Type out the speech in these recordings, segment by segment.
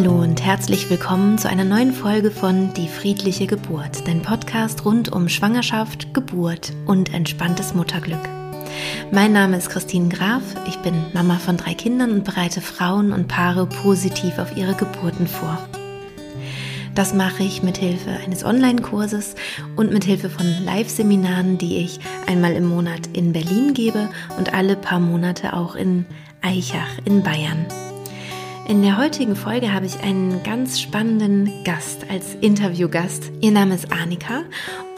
Hallo und herzlich willkommen zu einer neuen Folge von Die friedliche Geburt, dein Podcast rund um Schwangerschaft, Geburt und entspanntes Mutterglück. Mein Name ist Christine Graf, ich bin Mama von drei Kindern und bereite Frauen und Paare positiv auf ihre Geburten vor. Das mache ich mit Hilfe eines Online-Kurses und mit Hilfe von Live-Seminaren, die ich einmal im Monat in Berlin gebe und alle paar Monate auch in Eichach in Bayern. In der heutigen Folge habe ich einen ganz spannenden Gast als Interviewgast. Ihr Name ist Annika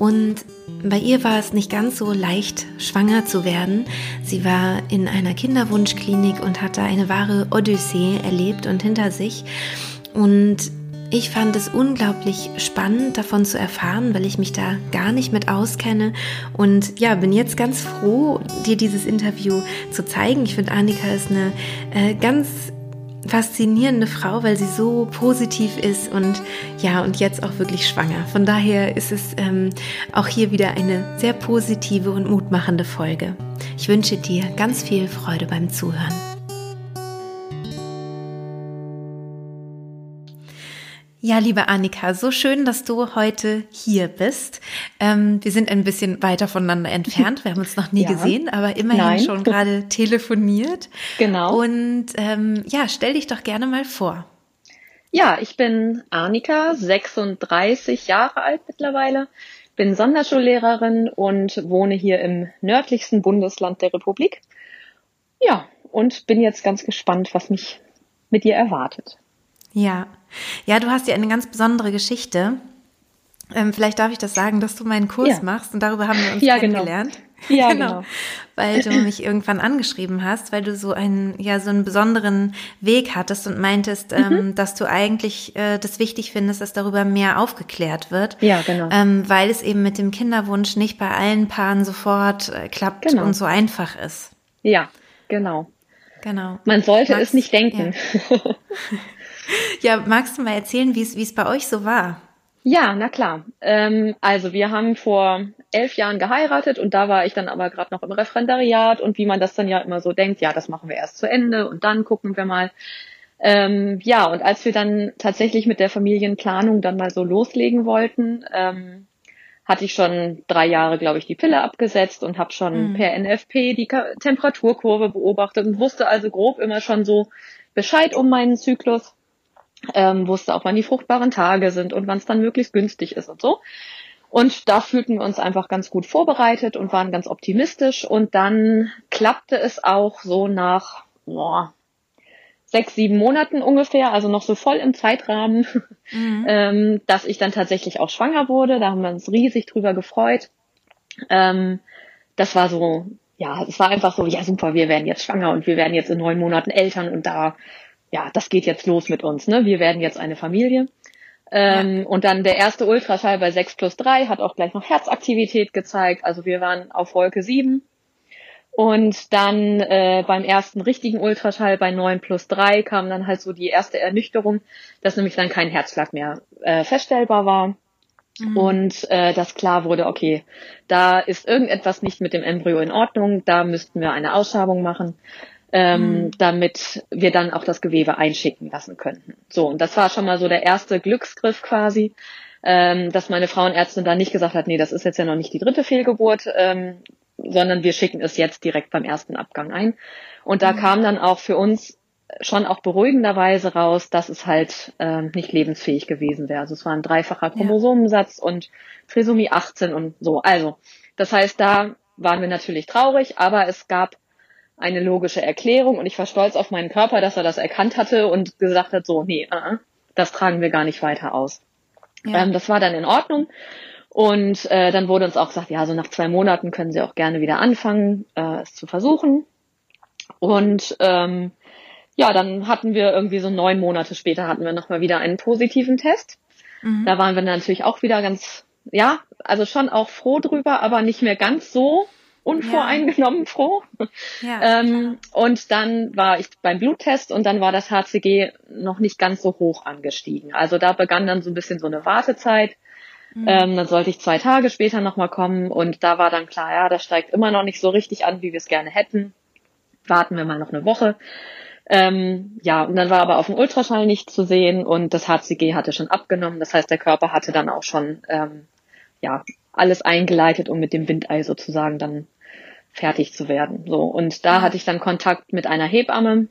und bei ihr war es nicht ganz so leicht, schwanger zu werden. Sie war in einer Kinderwunschklinik und hatte eine wahre Odyssee erlebt und hinter sich. Und ich fand es unglaublich spannend davon zu erfahren, weil ich mich da gar nicht mit auskenne und ja, bin jetzt ganz froh, dir dieses Interview zu zeigen. Ich finde, Annika ist eine äh, ganz faszinierende Frau, weil sie so positiv ist und ja, und jetzt auch wirklich schwanger. Von daher ist es ähm, auch hier wieder eine sehr positive und mutmachende Folge. Ich wünsche dir ganz viel Freude beim Zuhören. Ja, liebe Annika, so schön, dass du heute hier bist. Ähm, wir sind ein bisschen weiter voneinander entfernt. Wir haben uns noch nie ja. gesehen, aber immerhin Nein. schon gerade telefoniert. Genau. Und ähm, ja, stell dich doch gerne mal vor. Ja, ich bin Annika, 36 Jahre alt mittlerweile, bin Sonderschullehrerin und wohne hier im nördlichsten Bundesland der Republik. Ja, und bin jetzt ganz gespannt, was mich mit dir erwartet. Ja, ja, du hast ja eine ganz besondere Geschichte. Ähm, vielleicht darf ich das sagen, dass du meinen Kurs ja. machst und darüber haben wir uns ja, genau. kennengelernt. Genau. Ja, genau. genau. Weil du mich irgendwann angeschrieben hast, weil du so einen, ja, so einen besonderen Weg hattest und meintest, mhm. ähm, dass du eigentlich äh, das wichtig findest, dass darüber mehr aufgeklärt wird. Ja, genau. Ähm, weil es eben mit dem Kinderwunsch nicht bei allen Paaren sofort äh, klappt genau. und so einfach ist. Ja, genau. Genau. Man sollte Magst, es nicht denken. Ja. Ja, magst du mal erzählen, wie es, wie es bei euch so war? Ja, na klar. Ähm, also wir haben vor elf Jahren geheiratet und da war ich dann aber gerade noch im Referendariat und wie man das dann ja immer so denkt, ja, das machen wir erst zu Ende und dann gucken wir mal. Ähm, ja, und als wir dann tatsächlich mit der Familienplanung dann mal so loslegen wollten, ähm, hatte ich schon drei Jahre, glaube ich, die Pille abgesetzt und habe schon mhm. per NFP die Temperaturkurve beobachtet und wusste also grob immer schon so Bescheid um meinen Zyklus ähm, wusste auch, wann die fruchtbaren Tage sind und wann es dann möglichst günstig ist und so. Und da fühlten wir uns einfach ganz gut vorbereitet und waren ganz optimistisch. Und dann klappte es auch so nach boah, sechs, sieben Monaten ungefähr, also noch so voll im Zeitrahmen, mhm. ähm, dass ich dann tatsächlich auch schwanger wurde. Da haben wir uns riesig drüber gefreut. Ähm, das war so, ja, es war einfach so, ja super, wir werden jetzt schwanger und wir werden jetzt in neun Monaten Eltern und da ja, das geht jetzt los mit uns, ne? Wir werden jetzt eine Familie. Ähm, ja. Und dann der erste Ultraschall bei 6 plus 3 hat auch gleich noch Herzaktivität gezeigt. Also wir waren auf Wolke 7. Und dann äh, beim ersten richtigen Ultraschall bei 9 plus 3 kam dann halt so die erste Ernüchterung, dass nämlich dann kein Herzschlag mehr äh, feststellbar war. Mhm. Und äh, dass klar wurde, okay, da ist irgendetwas nicht mit dem Embryo in Ordnung, da müssten wir eine Ausschabung machen ähm, mhm. damit wir dann auch das Gewebe einschicken lassen könnten. So, und das war schon mal so der erste Glücksgriff quasi, ähm, dass meine Frauenärztin dann nicht gesagt hat, nee, das ist jetzt ja noch nicht die dritte Fehlgeburt, ähm, sondern wir schicken es jetzt direkt beim ersten Abgang ein. Und da mhm. kam dann auch für uns schon auch beruhigenderweise raus, dass es halt ähm, nicht lebensfähig gewesen wäre. Also es war ein dreifacher Chromosomensatz ja. und Trisomie 18 und so. Also, das heißt, da waren wir natürlich traurig, aber es gab eine logische Erklärung und ich war stolz auf meinen Körper, dass er das erkannt hatte und gesagt hat, so, nee, uh, das tragen wir gar nicht weiter aus. Ja. Ähm, das war dann in Ordnung. Und äh, dann wurde uns auch gesagt, ja, so nach zwei Monaten können Sie auch gerne wieder anfangen, äh, es zu versuchen. Und ähm, ja, dann hatten wir irgendwie so neun Monate später hatten wir nochmal wieder einen positiven Test. Mhm. Da waren wir natürlich auch wieder ganz, ja, also schon auch froh drüber, aber nicht mehr ganz so, unvoreingenommen ja. froh. Ja, ähm, und dann war ich beim Bluttest und dann war das HCG noch nicht ganz so hoch angestiegen. Also da begann dann so ein bisschen so eine Wartezeit. Mhm. Ähm, dann sollte ich zwei Tage später nochmal kommen und da war dann klar, ja, das steigt immer noch nicht so richtig an, wie wir es gerne hätten. Warten wir mal noch eine Woche. Ähm, ja, und dann war aber auf dem Ultraschall nicht zu sehen und das HCG hatte schon abgenommen. Das heißt, der Körper hatte dann auch schon ähm, ja alles eingeleitet, um mit dem Windei sozusagen dann fertig zu werden. So und da hatte ich dann Kontakt mit einer Hebamme,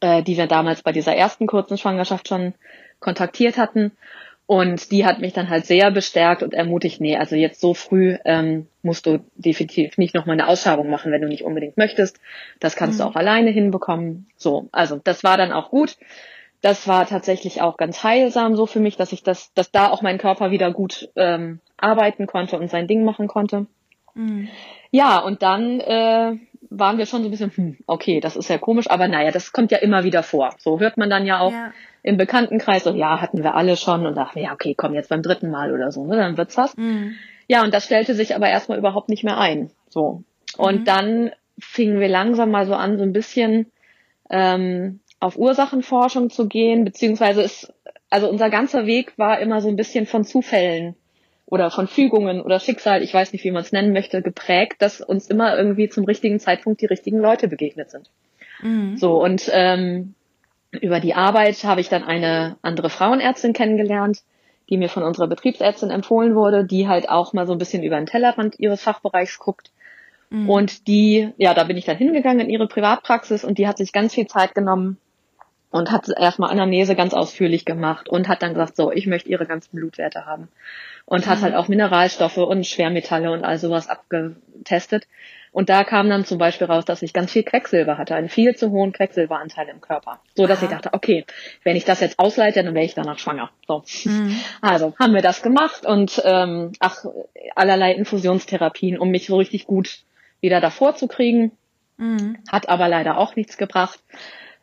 äh, die wir damals bei dieser ersten kurzen Schwangerschaft schon kontaktiert hatten und die hat mich dann halt sehr bestärkt und ermutigt, nee, also jetzt so früh ähm, musst du definitiv nicht nochmal eine Ausschabung machen, wenn du nicht unbedingt möchtest. Das kannst mhm. du auch alleine hinbekommen. So, also das war dann auch gut. Das war tatsächlich auch ganz heilsam so für mich, dass ich das, dass da auch mein Körper wieder gut ähm, arbeiten konnte und sein Ding machen konnte. Mhm. Ja, und dann äh, waren wir schon so ein bisschen, hm, okay, das ist ja komisch, aber naja, das kommt ja immer wieder vor. So hört man dann ja auch. Ja im Bekanntenkreis so, ja, hatten wir alle schon und dachten, ja, okay, komm jetzt beim dritten Mal oder so, ne, dann wird's was. Mhm. Ja, und das stellte sich aber erstmal überhaupt nicht mehr ein. So. Und mhm. dann fingen wir langsam mal so an, so ein bisschen ähm, auf Ursachenforschung zu gehen, beziehungsweise ist, also unser ganzer Weg war immer so ein bisschen von Zufällen oder von Fügungen oder Schicksal, ich weiß nicht, wie man es nennen möchte, geprägt, dass uns immer irgendwie zum richtigen Zeitpunkt die richtigen Leute begegnet sind. Mhm. So, und ähm, über die Arbeit habe ich dann eine andere Frauenärztin kennengelernt, die mir von unserer Betriebsärztin empfohlen wurde, die halt auch mal so ein bisschen über den Tellerrand ihres Fachbereichs guckt. Mhm. Und die, ja, da bin ich dann hingegangen in ihre Privatpraxis und die hat sich ganz viel Zeit genommen und hat erstmal Anamnese ganz ausführlich gemacht und hat dann gesagt, so, ich möchte ihre ganzen Blutwerte haben. Und mhm. hat halt auch Mineralstoffe und Schwermetalle und all sowas abgetestet. Und da kam dann zum Beispiel raus, dass ich ganz viel Quecksilber hatte, einen viel zu hohen Quecksilberanteil im Körper. So dass Aha. ich dachte, okay, wenn ich das jetzt ausleite, dann wäre ich danach schwanger. So. Mhm. Also haben wir das gemacht und ähm, ach, allerlei Infusionstherapien, um mich so richtig gut wieder davor zu kriegen. Mhm. Hat aber leider auch nichts gebracht.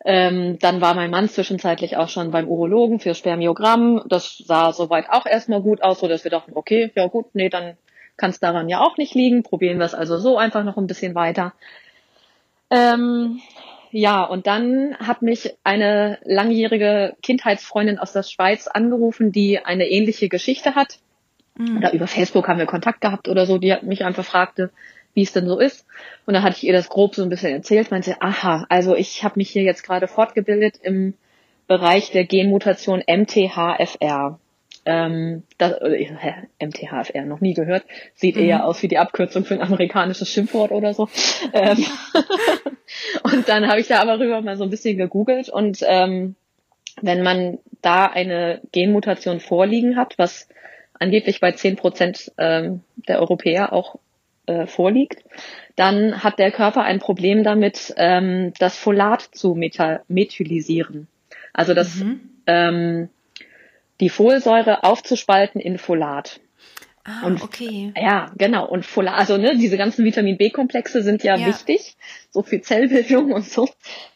Ähm, dann war mein Mann zwischenzeitlich auch schon beim Urologen für Spermiogramm. Das sah soweit auch erstmal gut aus, so dass wir dachten, okay, ja gut, nee, dann kann es daran ja auch nicht liegen. Probieren wir es also so einfach noch ein bisschen weiter. Ähm, ja, und dann hat mich eine langjährige Kindheitsfreundin aus der Schweiz angerufen, die eine ähnliche Geschichte hat. Mhm. Oder über Facebook haben wir Kontakt gehabt oder so. Die hat mich einfach fragte, wie es denn so ist. Und dann hatte ich ihr das grob so ein bisschen erzählt. Meinte, aha, also ich habe mich hier jetzt gerade fortgebildet im Bereich der Genmutation MTHFR ähm, das, äh, MTHFR noch nie gehört, sieht mhm. eher aus wie die Abkürzung für ein amerikanisches Schimpfwort oder so. ähm, und dann habe ich da aber rüber mal so ein bisschen gegoogelt und ähm, wenn man da eine Genmutation vorliegen hat, was angeblich bei zehn Prozent ähm, der Europäer auch äh, vorliegt, dann hat der Körper ein Problem damit, ähm, das Folat zu methylisieren. Also das mhm. ähm, die Folsäure aufzuspalten in Folat. Ah, und, okay. Ja, genau. Und Folat, also ne, diese ganzen Vitamin B-Komplexe sind ja, ja, wichtig, so für Zellbildung und so.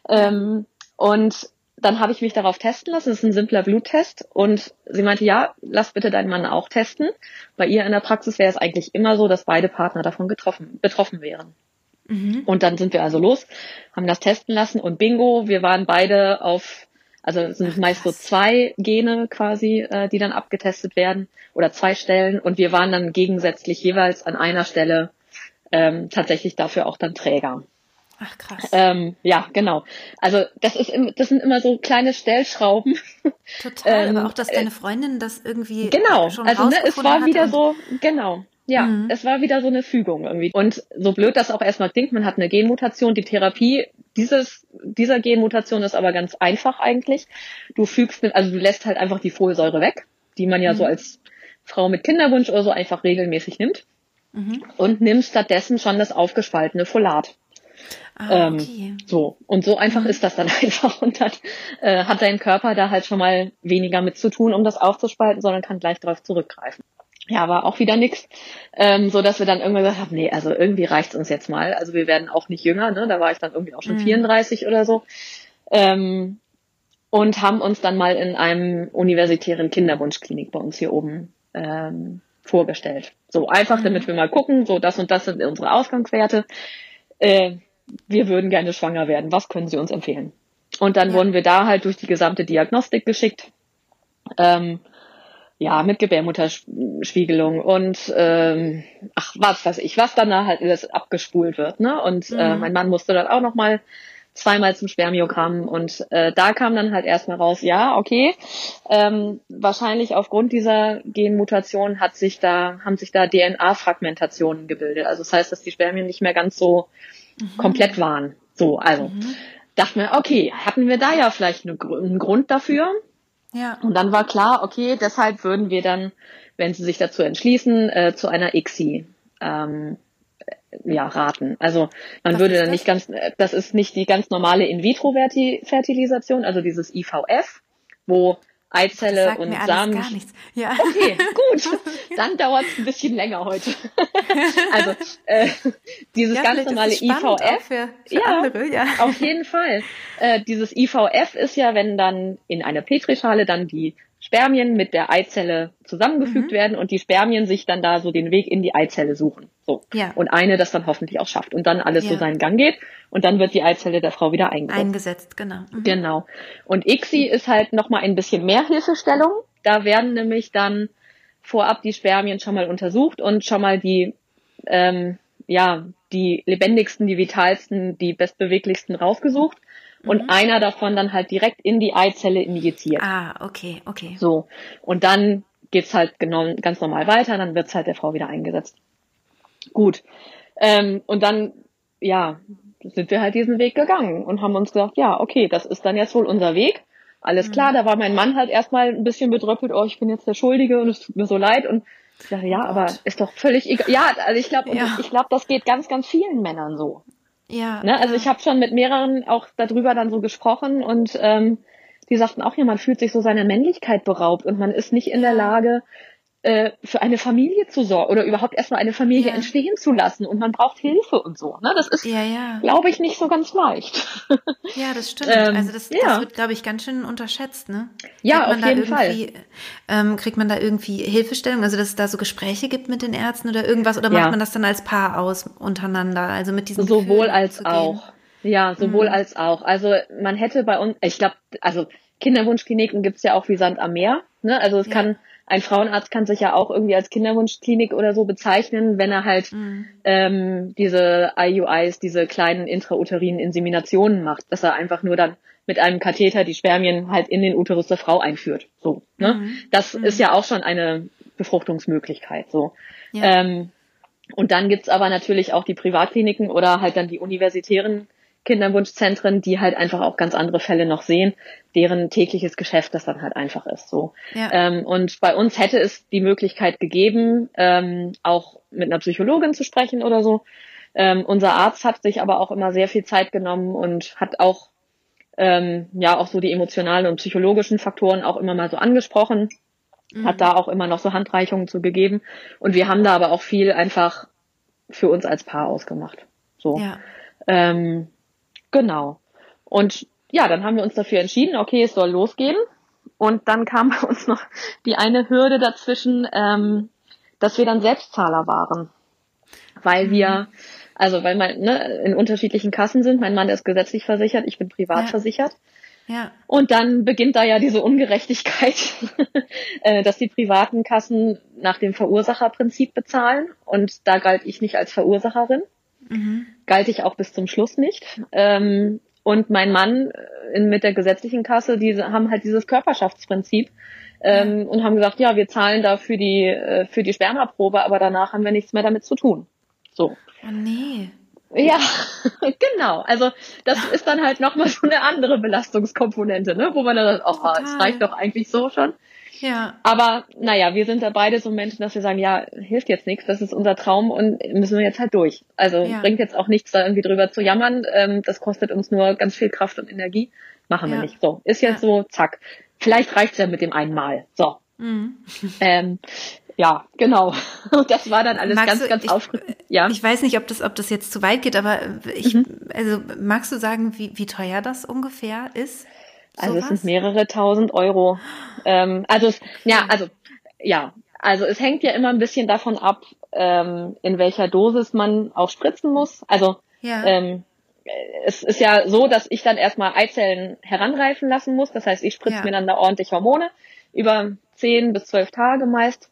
Ähm, und dann habe ich mich darauf testen lassen. Das ist ein simpler Bluttest. Und sie meinte, ja, lass bitte deinen Mann auch testen. Bei ihr in der Praxis wäre es eigentlich immer so, dass beide Partner davon getroffen, betroffen wären. Mhm. Und dann sind wir also los, haben das testen lassen und bingo, wir waren beide auf also es sind meist so zwei Gene quasi, äh, die dann abgetestet werden oder zwei Stellen und wir waren dann gegensätzlich jeweils an einer Stelle ähm, tatsächlich dafür auch dann Träger. Ach krass. Ähm, ja, genau. Also das ist im, das sind immer so kleine Stellschrauben. Total, ähm, aber auch, dass deine Freundin das irgendwie genau. Schon also ne, es war wieder so genau. Ja, mhm. es war wieder so eine Fügung irgendwie. Und so blöd das auch erstmal klingt, man hat eine Genmutation, die Therapie dieses, dieser Genmutation ist aber ganz einfach eigentlich. Du fügst, also du lässt halt einfach die Folsäure weg, die man ja mhm. so als Frau mit Kinderwunsch oder so einfach regelmäßig nimmt. Mhm. Und nimmst stattdessen schon das aufgespaltene Folat. Ah, ähm, so. Und so einfach mhm. ist das dann einfach. Und dann äh, hat dein Körper da halt schon mal weniger mit zu tun, um das aufzuspalten, sondern kann gleich darauf zurückgreifen ja, war auch wieder nix, ähm, so dass wir dann irgendwann gesagt haben, nee, also irgendwie reicht's uns jetzt mal. Also wir werden auch nicht jünger, ne? Da war ich dann irgendwie auch schon mhm. 34 oder so. Ähm, und haben uns dann mal in einem universitären Kinderwunschklinik bei uns hier oben ähm, vorgestellt. So einfach, mhm. damit wir mal gucken, so das und das sind unsere Ausgangswerte. Äh, wir würden gerne schwanger werden. Was können Sie uns empfehlen? Und dann ja. wurden wir da halt durch die gesamte Diagnostik geschickt. Ähm, ja, mit Gebärmutterspiegelung und ähm, ach, was weiß ich, was dann da halt alles abgespult wird, ne? Und äh, mhm. äh, mein Mann musste dann auch nochmal zweimal zum Spermiogramm und äh, da kam dann halt erstmal raus, ja, okay, ähm, wahrscheinlich aufgrund dieser Genmutation hat sich da, haben sich da DNA-Fragmentationen gebildet. Also das heißt, dass die Spermien nicht mehr ganz so mhm. komplett waren. So, also mhm. dachten wir, okay, hatten wir da ja vielleicht eine, einen Grund dafür. Ja. Und dann war klar, okay, deshalb würden wir dann, wenn sie sich dazu entschließen, äh, zu einer ICSI ähm, ja, raten. Also man Was würde dann nicht ganz, das ist nicht die ganz normale In-vitro-Fertilisation, also dieses IVF, wo Eizelle und Samen. Gar nichts. Ja. Okay, gut. Dann dauert es ein bisschen länger heute. also äh, dieses ja, ganz normale IVF. Für, für ja, andere, ja, auf jeden Fall. Äh, dieses IVF ist ja, wenn dann in einer Petrischale dann die Spermien mit der Eizelle zusammengefügt mhm. werden und die Spermien sich dann da so den Weg in die Eizelle suchen. So. Ja. Und eine das dann hoffentlich auch schafft und dann alles ja. so seinen Gang geht und dann wird die Eizelle der Frau wieder eingesetzt. Eingesetzt, genau. Mhm. Genau. Und ICSI ist halt nochmal ein bisschen mehr Hilfestellung. Da werden nämlich dann vorab die Spermien schon mal untersucht und schon mal die, ähm, ja, die lebendigsten, die vitalsten, die bestbeweglichsten rausgesucht und mhm. einer davon dann halt direkt in die Eizelle injiziert. Ah, okay, okay. So. Und dann geht's halt genau, ganz normal weiter, dann wird's halt der Frau wieder eingesetzt. Gut. Ähm, und dann, ja, sind wir halt diesen Weg gegangen und haben uns gesagt, ja, okay, das ist dann jetzt wohl unser Weg. Alles mhm. klar, da war mein Mann halt erstmal ein bisschen bedröppelt, oh, ich bin jetzt der Schuldige und es tut mir so leid und ich dachte, ja, oh aber ist doch völlig egal. Ja, also ich glaube, ja. ich glaube, das geht ganz, ganz vielen Männern so. Ja. Ne? Also ich habe schon mit mehreren auch darüber dann so gesprochen und ähm, die sagten auch, ja, man fühlt sich so seiner Männlichkeit beraubt und man ist nicht in der Lage, äh, für eine Familie zu sorgen oder überhaupt erstmal eine Familie ja. entstehen zu lassen und man braucht Hilfe und so. Ne? Das ist, ja, ja. glaube ich, nicht so ganz leicht. Ja, das stimmt. Ähm, also das, das wird, glaube ich, ganz schön unterschätzt. Ne? Ja, auf jeden Fall. Ähm, kriegt man da irgendwie Hilfestellung, also dass es da so Gespräche gibt mit den Ärzten oder irgendwas oder macht man das dann als Paar aus untereinander? Also mit diesen Sowohl als auch. Ja, sowohl mhm. als auch. Also man hätte bei uns, ich glaube, also Kinderwunschkliniken gibt's ja auch wie Sand am Meer. Ne? Also es kann ein Frauenarzt kann sich ja auch irgendwie als Kinderwunschklinik oder so bezeichnen, wenn er halt mhm. ähm, diese IUIs, diese kleinen intrauterinen Inseminationen macht, dass er einfach nur dann mit einem Katheter die Spermien halt in den Uterus der Frau einführt. So, ne? Mhm. Das mhm. ist ja auch schon eine Befruchtungsmöglichkeit. So. Ja. Ähm, und dann gibt's aber natürlich auch die Privatkliniken oder halt dann die universitären Kinderwunschzentren, die halt einfach auch ganz andere Fälle noch sehen, deren tägliches Geschäft das dann halt einfach ist. So. Ja. Ähm, und bei uns hätte es die Möglichkeit gegeben, ähm, auch mit einer Psychologin zu sprechen oder so. Ähm, unser Arzt hat sich aber auch immer sehr viel Zeit genommen und hat auch ähm, ja auch so die emotionalen und psychologischen Faktoren auch immer mal so angesprochen, mhm. hat da auch immer noch so Handreichungen zu gegeben. Und wir haben da aber auch viel einfach für uns als Paar ausgemacht. So. Ja. Ähm, Genau. Und ja, dann haben wir uns dafür entschieden, okay, es soll losgehen. Und dann kam bei uns noch die eine Hürde dazwischen, ähm, dass wir dann Selbstzahler waren. Weil wir, mhm. also weil man ne, in unterschiedlichen Kassen sind. Mein Mann ist gesetzlich versichert, ich bin privat ja. versichert. Ja. Und dann beginnt da ja diese Ungerechtigkeit, äh, dass die privaten Kassen nach dem Verursacherprinzip bezahlen. Und da galt ich nicht als Verursacherin. Mhm. Galt ich auch bis zum Schluss nicht. Ähm, und mein Mann äh, in, mit der gesetzlichen Kasse, die haben halt dieses Körperschaftsprinzip ähm, ja. und haben gesagt, ja, wir zahlen da für die, äh, für die Spermaprobe, aber danach haben wir nichts mehr damit zu tun. So. Oh nee. Ja, genau. Also das ist dann halt nochmal so eine andere Belastungskomponente, ne? wo man dann sagt, oh, es reicht doch eigentlich so schon. Ja. Aber naja, wir sind da beide so Menschen, dass wir sagen, ja, hilft jetzt nichts, das ist unser Traum und müssen wir jetzt halt durch. Also ja. bringt jetzt auch nichts, da irgendwie drüber zu jammern. Ähm, das kostet uns nur ganz viel Kraft und Energie. Machen ja. wir nicht. So, ist jetzt ja. so, zack. Vielleicht reicht's ja mit dem einmal. So. Mhm. Ähm, ja, genau. Und das war dann alles magst ganz, du, ganz aufregend. Ja. Ich weiß nicht, ob das, ob das jetzt zu weit geht, aber ich, mhm. also magst du sagen, wie, wie teuer das ungefähr ist? Also es sind mehrere tausend Euro. Ähm, also es, ja, also ja, also es hängt ja immer ein bisschen davon ab, ähm, in welcher Dosis man auch spritzen muss. Also ja. ähm, es ist ja so, dass ich dann erstmal Eizellen heranreifen lassen muss. Das heißt, ich spritze ja. mir dann da ordentlich Hormone über zehn bis zwölf Tage meist.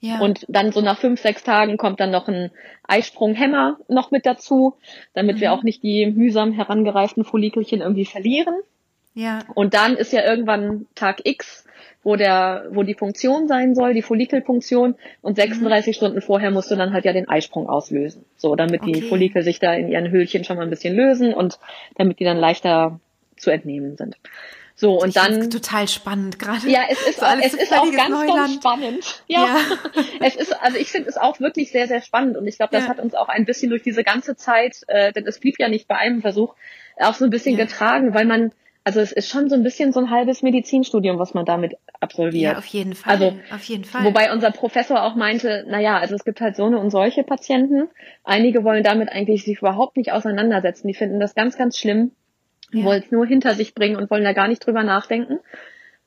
Ja. Und dann so nach fünf, sechs Tagen kommt dann noch ein Eisprunghemmer noch mit dazu, damit mhm. wir auch nicht die mühsam herangereiften Follikelchen irgendwie verlieren. Ja. Und dann ist ja irgendwann Tag X, wo der, wo die Funktion sein soll, die Follikelfunktion, und 36 mhm. Stunden vorher musst du dann halt ja den Eisprung auslösen. So, damit okay. die Follikel sich da in ihren Höhlchen schon mal ein bisschen lösen und damit die dann leichter zu entnehmen sind. So, und ich dann. Total spannend gerade. Ja, es ist, so es ist auch ganz, Neuland. ganz spannend. Ja. ja. es ist, also ich finde es auch wirklich sehr, sehr spannend und ich glaube, das ja. hat uns auch ein bisschen durch diese ganze Zeit, äh, denn es blieb ja nicht bei einem Versuch, auch so ein bisschen ja. getragen, weil man, also es ist schon so ein bisschen so ein halbes Medizinstudium, was man damit absolviert. Ja, auf jeden Fall. Also, auf jeden Fall. Wobei unser Professor auch meinte, na ja, also es gibt halt so eine und solche Patienten. Einige wollen damit eigentlich sich überhaupt nicht auseinandersetzen. Die finden das ganz, ganz schlimm ja. wollen es nur hinter sich bringen und wollen da gar nicht drüber nachdenken.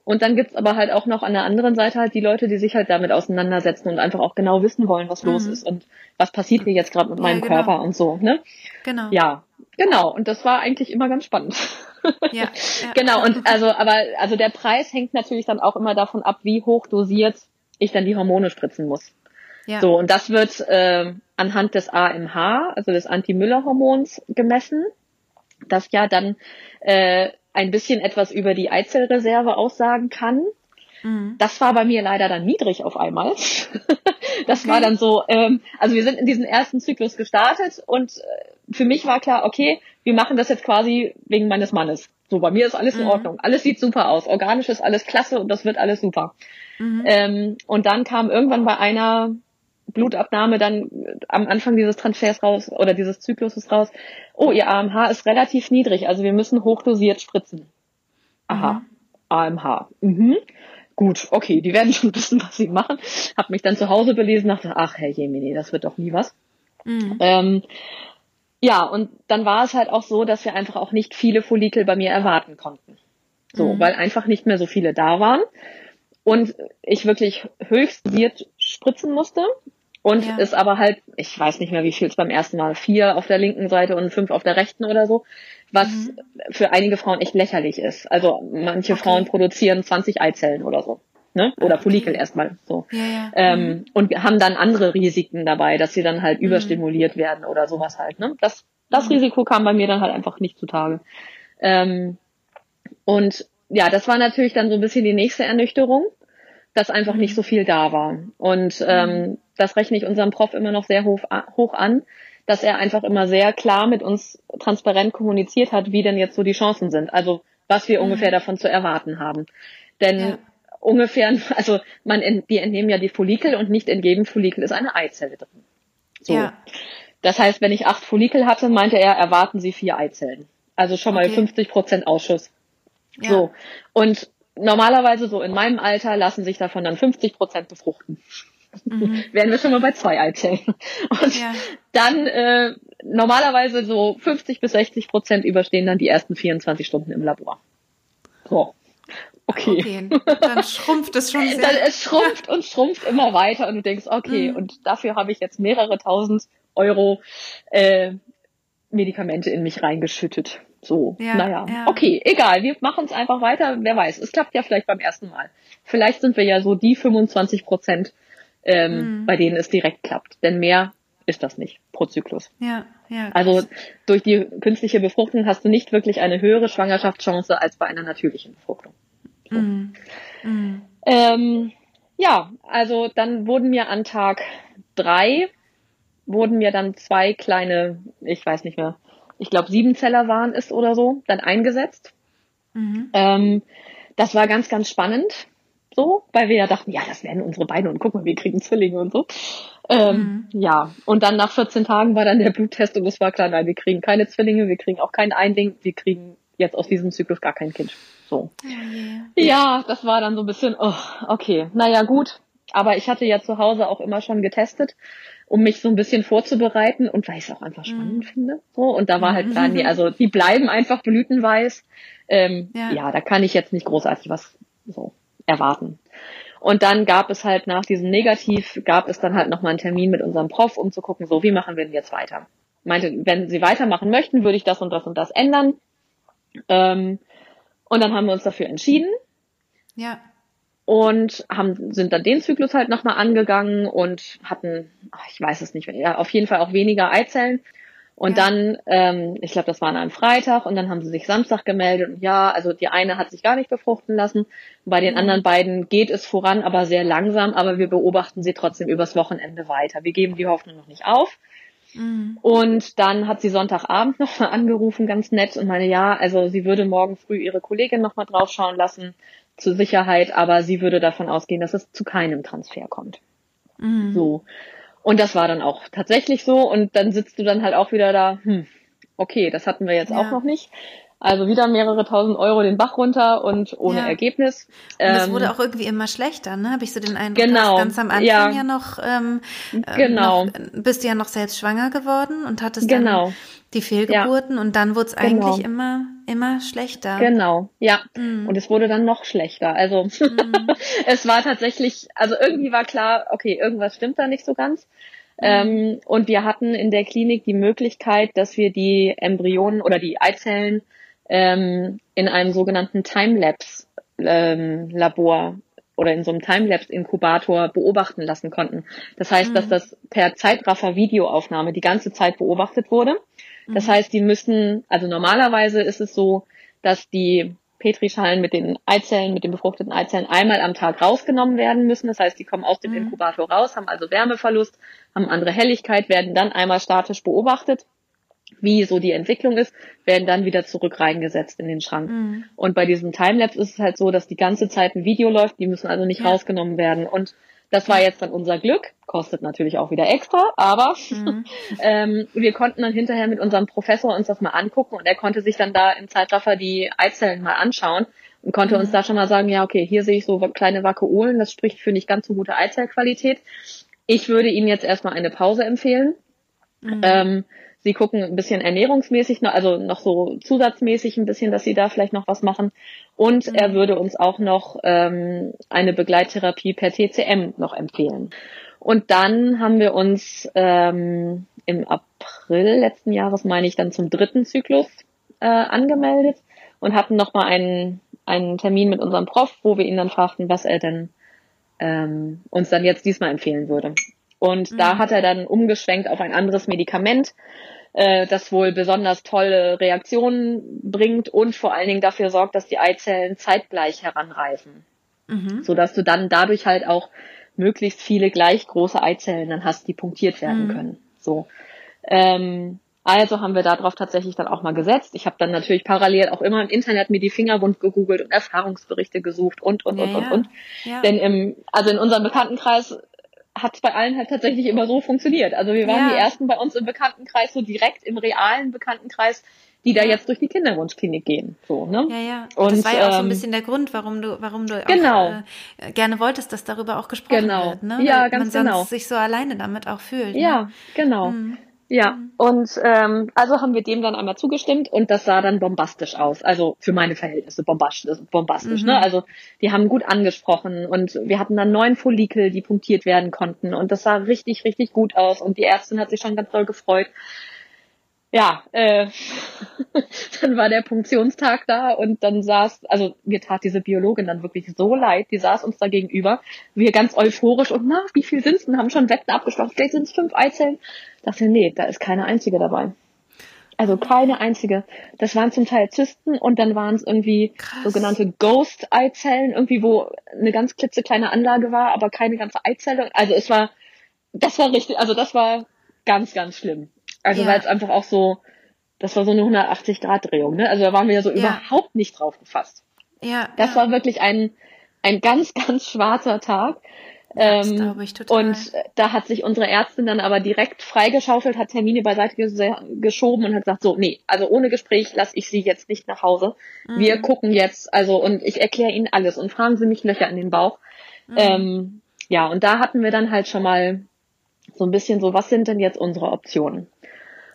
Und dann gibt's aber halt auch noch an der anderen Seite halt die Leute, die sich halt damit auseinandersetzen und einfach auch genau wissen wollen, was mhm. los ist und was passiert hier jetzt gerade mit meinem genau. Körper und so, ne? Genau. Ja, genau. Und das war eigentlich immer ganz spannend. Ja, ja. genau. Und also, aber also der Preis hängt natürlich dann auch immer davon ab, wie hoch dosiert ich dann die Hormone spritzen muss. Ja. So, und das wird äh, anhand des AMH, also des Anti-Müller-Hormons, gemessen das ja dann äh, ein bisschen etwas über die Eizellreserve aussagen kann. Mhm. Das war bei mir leider dann niedrig auf einmal. das okay. war dann so, ähm, also wir sind in diesen ersten Zyklus gestartet und äh, für mich war klar, okay, wir machen das jetzt quasi wegen meines Mannes. So, bei mir ist alles in mhm. Ordnung. Alles sieht super aus. Organisch ist alles klasse und das wird alles super. Mhm. Ähm, und dann kam irgendwann bei einer Blutabnahme dann am Anfang dieses Transfers raus oder dieses Zykluses raus, oh, ihr AMH ist relativ niedrig, also wir müssen hochdosiert spritzen. Aha, mhm. AMH. Mhm. Gut, okay, die werden schon wissen, was sie machen. Hab mich dann zu Hause belesen, dachte, ach Herr Jemini, das wird doch nie was. Mhm. Ähm, ja, und dann war es halt auch so, dass wir einfach auch nicht viele Follikel bei mir erwarten konnten. So, mhm. weil einfach nicht mehr so viele da waren und ich wirklich höchst dosiert spritzen musste und ja. ist aber halt, ich weiß nicht mehr, wie viel es beim ersten Mal, vier auf der linken Seite und fünf auf der rechten oder so, was mhm. für einige Frauen echt lächerlich ist. Also manche okay. Frauen produzieren 20 Eizellen oder so. Ne? Oder okay. Follikel erstmal so. Ja, ja. Ähm, mhm. Und haben dann andere Risiken dabei, dass sie dann halt mhm. überstimuliert werden oder sowas halt. Ne? Das, das mhm. Risiko kam bei mir dann halt einfach nicht zutage. Ähm, und ja, das war natürlich dann so ein bisschen die nächste Ernüchterung, dass einfach nicht mhm. so viel da war. Und ähm, mhm das rechne ich unserem Prof immer noch sehr hoch, hoch an, dass er einfach immer sehr klar mit uns transparent kommuniziert hat, wie denn jetzt so die Chancen sind. Also was wir mhm. ungefähr davon zu erwarten haben. Denn ja. Ungefähr, also man, wir entnehmen ja die Follikel und nicht in jedem Follikel ist eine Eizelle drin. So. Ja. Das heißt, wenn ich acht Follikel hatte, meinte er, erwarten Sie vier Eizellen. Also schon mal okay. 50 Prozent Ausschuss. Ja. So. Und normalerweise so in meinem Alter lassen sich davon dann 50 Prozent befruchten mhm. wären wir schon mal bei zwei Eizellen. Und ja. dann äh, normalerweise so 50 bis 60 Prozent überstehen dann die ersten 24 Stunden im Labor. So. Okay. okay. Dann schrumpft es schon sehr. Dann, es schrumpft und schrumpft immer weiter und du denkst, okay, mhm. und dafür habe ich jetzt mehrere tausend Euro äh, Medikamente in mich reingeschüttet. So, ja, naja, ja. okay, egal, wir machen es einfach weiter. Wer weiß, es klappt ja vielleicht beim ersten Mal. Vielleicht sind wir ja so die 25 Prozent, ähm, mhm. bei denen es direkt klappt. Denn mehr ist das nicht pro Zyklus. Ja, ja. Also durch die künstliche Befruchtung hast du nicht wirklich eine höhere Schwangerschaftschance als bei einer natürlichen Befruchtung. Mhm. Mhm. Ähm, ja, also dann wurden mir an Tag drei wurden mir dann zwei kleine, ich weiß nicht mehr, ich glaube Siebenzeller waren es oder so, dann eingesetzt. Mhm. Ähm, das war ganz, ganz spannend so, weil wir ja dachten, ja, das werden unsere Beine und guck mal, wir kriegen Zwillinge und so. Ähm, mhm. Ja, und dann nach 14 Tagen war dann der Bluttest und es war klar, nein, wir kriegen keine Zwillinge, wir kriegen auch kein Einding, wir kriegen jetzt aus diesem Zyklus gar kein Kind. So. Oh. Ja, das war dann so ein bisschen, oh, okay, naja, gut. Aber ich hatte ja zu Hause auch immer schon getestet, um mich so ein bisschen vorzubereiten und weil ich es auch einfach spannend mhm. finde. So, und da war halt klar, nee, also die bleiben einfach blütenweiß. Ähm, ja. ja, da kann ich jetzt nicht großartig was so erwarten. Und dann gab es halt nach diesem Negativ, gab es dann halt nochmal einen Termin mit unserem Prof, um zu gucken, so, wie machen wir denn jetzt weiter? Meinte, wenn Sie weitermachen möchten, würde ich das und das und das ändern. Ähm, und dann haben wir uns dafür entschieden. Ja. und haben, sind dann den Zyklus halt nochmal angegangen und hatten, ich weiß es nicht, auf jeden Fall auch weniger Eizellen. Und ja. dann, ähm, ich glaube, das war an einem Freitag und dann haben sie sich Samstag gemeldet und ja, also die eine hat sich gar nicht befruchten lassen. Bei den mhm. anderen beiden geht es voran, aber sehr langsam, aber wir beobachten sie trotzdem übers Wochenende weiter. Wir geben die Hoffnung noch nicht auf. Mhm. Und dann hat sie Sonntagabend nochmal angerufen, ganz nett, und meine, ja, also sie würde morgen früh ihre Kollegin nochmal draufschauen lassen, zur Sicherheit, aber sie würde davon ausgehen, dass es zu keinem Transfer kommt. Mhm. So. Und das war dann auch tatsächlich so. Und dann sitzt du dann halt auch wieder da, hm, okay, das hatten wir jetzt ja. auch noch nicht. Also wieder mehrere tausend Euro den Bach runter und ohne ja. Ergebnis. Und es ähm, wurde auch irgendwie immer schlechter, ne? Habe ich so den Eindruck, genau. ganz am Anfang ja, ja noch, ähm, genau. Noch, bist du ja noch selbst schwanger geworden und hattest genau. dann die Fehlgeburten ja. und dann wurde es eigentlich genau. immer immer schlechter. Genau, ja. Mhm. Und es wurde dann noch schlechter. Also mhm. es war tatsächlich, also irgendwie war klar, okay, irgendwas stimmt da nicht so ganz. Mhm. Ähm, und wir hatten in der Klinik die Möglichkeit, dass wir die Embryonen oder die Eizellen ähm, in einem sogenannten Timelapse-Labor ähm, oder in so einem Timelapse-Inkubator beobachten lassen konnten. Das heißt, mhm. dass das per Zeitraffer-Videoaufnahme die ganze Zeit beobachtet wurde. Das mhm. heißt, die müssen, also normalerweise ist es so, dass die Petrischalen mit den Eizellen, mit den befruchteten Eizellen einmal am Tag rausgenommen werden müssen. Das heißt, die kommen aus dem mhm. Inkubator raus, haben also Wärmeverlust, haben andere Helligkeit, werden dann einmal statisch beobachtet wie so die Entwicklung ist, werden dann wieder zurück reingesetzt in den Schrank. Mhm. Und bei diesem Timelapse ist es halt so, dass die ganze Zeit ein Video läuft, die müssen also nicht ja. rausgenommen werden. Und das war jetzt dann unser Glück, kostet natürlich auch wieder extra, aber mhm. ähm, wir konnten dann hinterher mit unserem Professor uns das mal angucken und er konnte sich dann da im Zeitraffer die Eizellen mal anschauen und konnte mhm. uns da schon mal sagen, ja, okay, hier sehe ich so kleine Vakuolen, das spricht für nicht ganz so gute Eizellqualität. Ich würde Ihnen jetzt erstmal eine Pause empfehlen. Mhm. Ähm, Sie gucken ein bisschen ernährungsmäßig, noch, also noch so zusatzmäßig ein bisschen, dass Sie da vielleicht noch was machen. Und mhm. er würde uns auch noch ähm, eine Begleittherapie per TCM noch empfehlen. Und dann haben wir uns ähm, im April letzten Jahres, meine ich, dann zum dritten Zyklus äh, angemeldet und hatten nochmal einen, einen Termin mit unserem Prof, wo wir ihn dann fragten, was er denn ähm, uns dann jetzt diesmal empfehlen würde. Und mhm. da hat er dann umgeschwenkt auf ein anderes Medikament, äh, das wohl besonders tolle Reaktionen bringt und vor allen Dingen dafür sorgt, dass die Eizellen zeitgleich heranreifen. Mhm. Sodass du dann dadurch halt auch möglichst viele gleich große Eizellen dann hast, die punktiert werden mhm. können. So. Ähm, also haben wir darauf tatsächlich dann auch mal gesetzt. Ich habe dann natürlich parallel auch immer im Internet mir die Finger wund gegoogelt und Erfahrungsberichte gesucht und und ja, und und und. Ja. Denn im, also in unserem Bekanntenkreis hat es bei allen halt tatsächlich immer so funktioniert. Also wir waren ja. die ersten bei uns im Bekanntenkreis, so direkt im realen Bekanntenkreis, die da jetzt durch die Kinderwunschklinik gehen. So, ne? Ja, ja. Und, das war ja auch so ein ähm, bisschen der Grund, warum du, warum du genau. auch, äh, gerne wolltest, dass darüber auch gesprochen genau. wird. Ne? Ja, Weil ganz man genau. sonst sich so alleine damit auch fühlt. Ja, ne? genau. Mhm. Ja, mhm. und ähm, also haben wir dem dann einmal zugestimmt und das sah dann bombastisch aus. Also für meine Verhältnisse bombastisch, bombastisch mhm. ne? Also die haben gut angesprochen und wir hatten dann neun Follikel, die punktiert werden konnten und das sah richtig, richtig gut aus und die Ärztin hat sich schon ganz doll gefreut ja, äh, dann war der Punktionstag da und dann saß, also mir tat diese Biologin dann wirklich so leid, die saß uns da gegenüber, wir ganz euphorisch und na, wie viel sind's denn, haben schon Wetten abgeschlossen, vielleicht sind es fünf Eizellen. Ich dachte, nee, da ist keine einzige dabei. Also keine einzige. Das waren zum Teil Zysten und dann waren es irgendwie Krass. sogenannte Ghost-Eizellen, irgendwie wo eine ganz klitzekleine Anlage war, aber keine ganze Eizelle. Also es war, das war richtig, also das war ganz, ganz schlimm. Also ja. weil es einfach auch so, das war so eine 180-Grad-Drehung, ne? Also da waren wir ja so ja. überhaupt nicht drauf gefasst. Ja. Das ja. war wirklich ein, ein ganz, ganz schwarzer Tag. Das ähm, glaube ich total. Und da hat sich unsere Ärztin dann aber direkt freigeschaufelt, hat Termine beiseite geschoben und hat gesagt, so, nee, also ohne Gespräch lasse ich Sie jetzt nicht nach Hause. Mhm. Wir gucken jetzt, also und ich erkläre Ihnen alles und fragen Sie mich Löcher in den Bauch. Mhm. Ähm, ja, und da hatten wir dann halt schon mal so ein bisschen so, was sind denn jetzt unsere Optionen?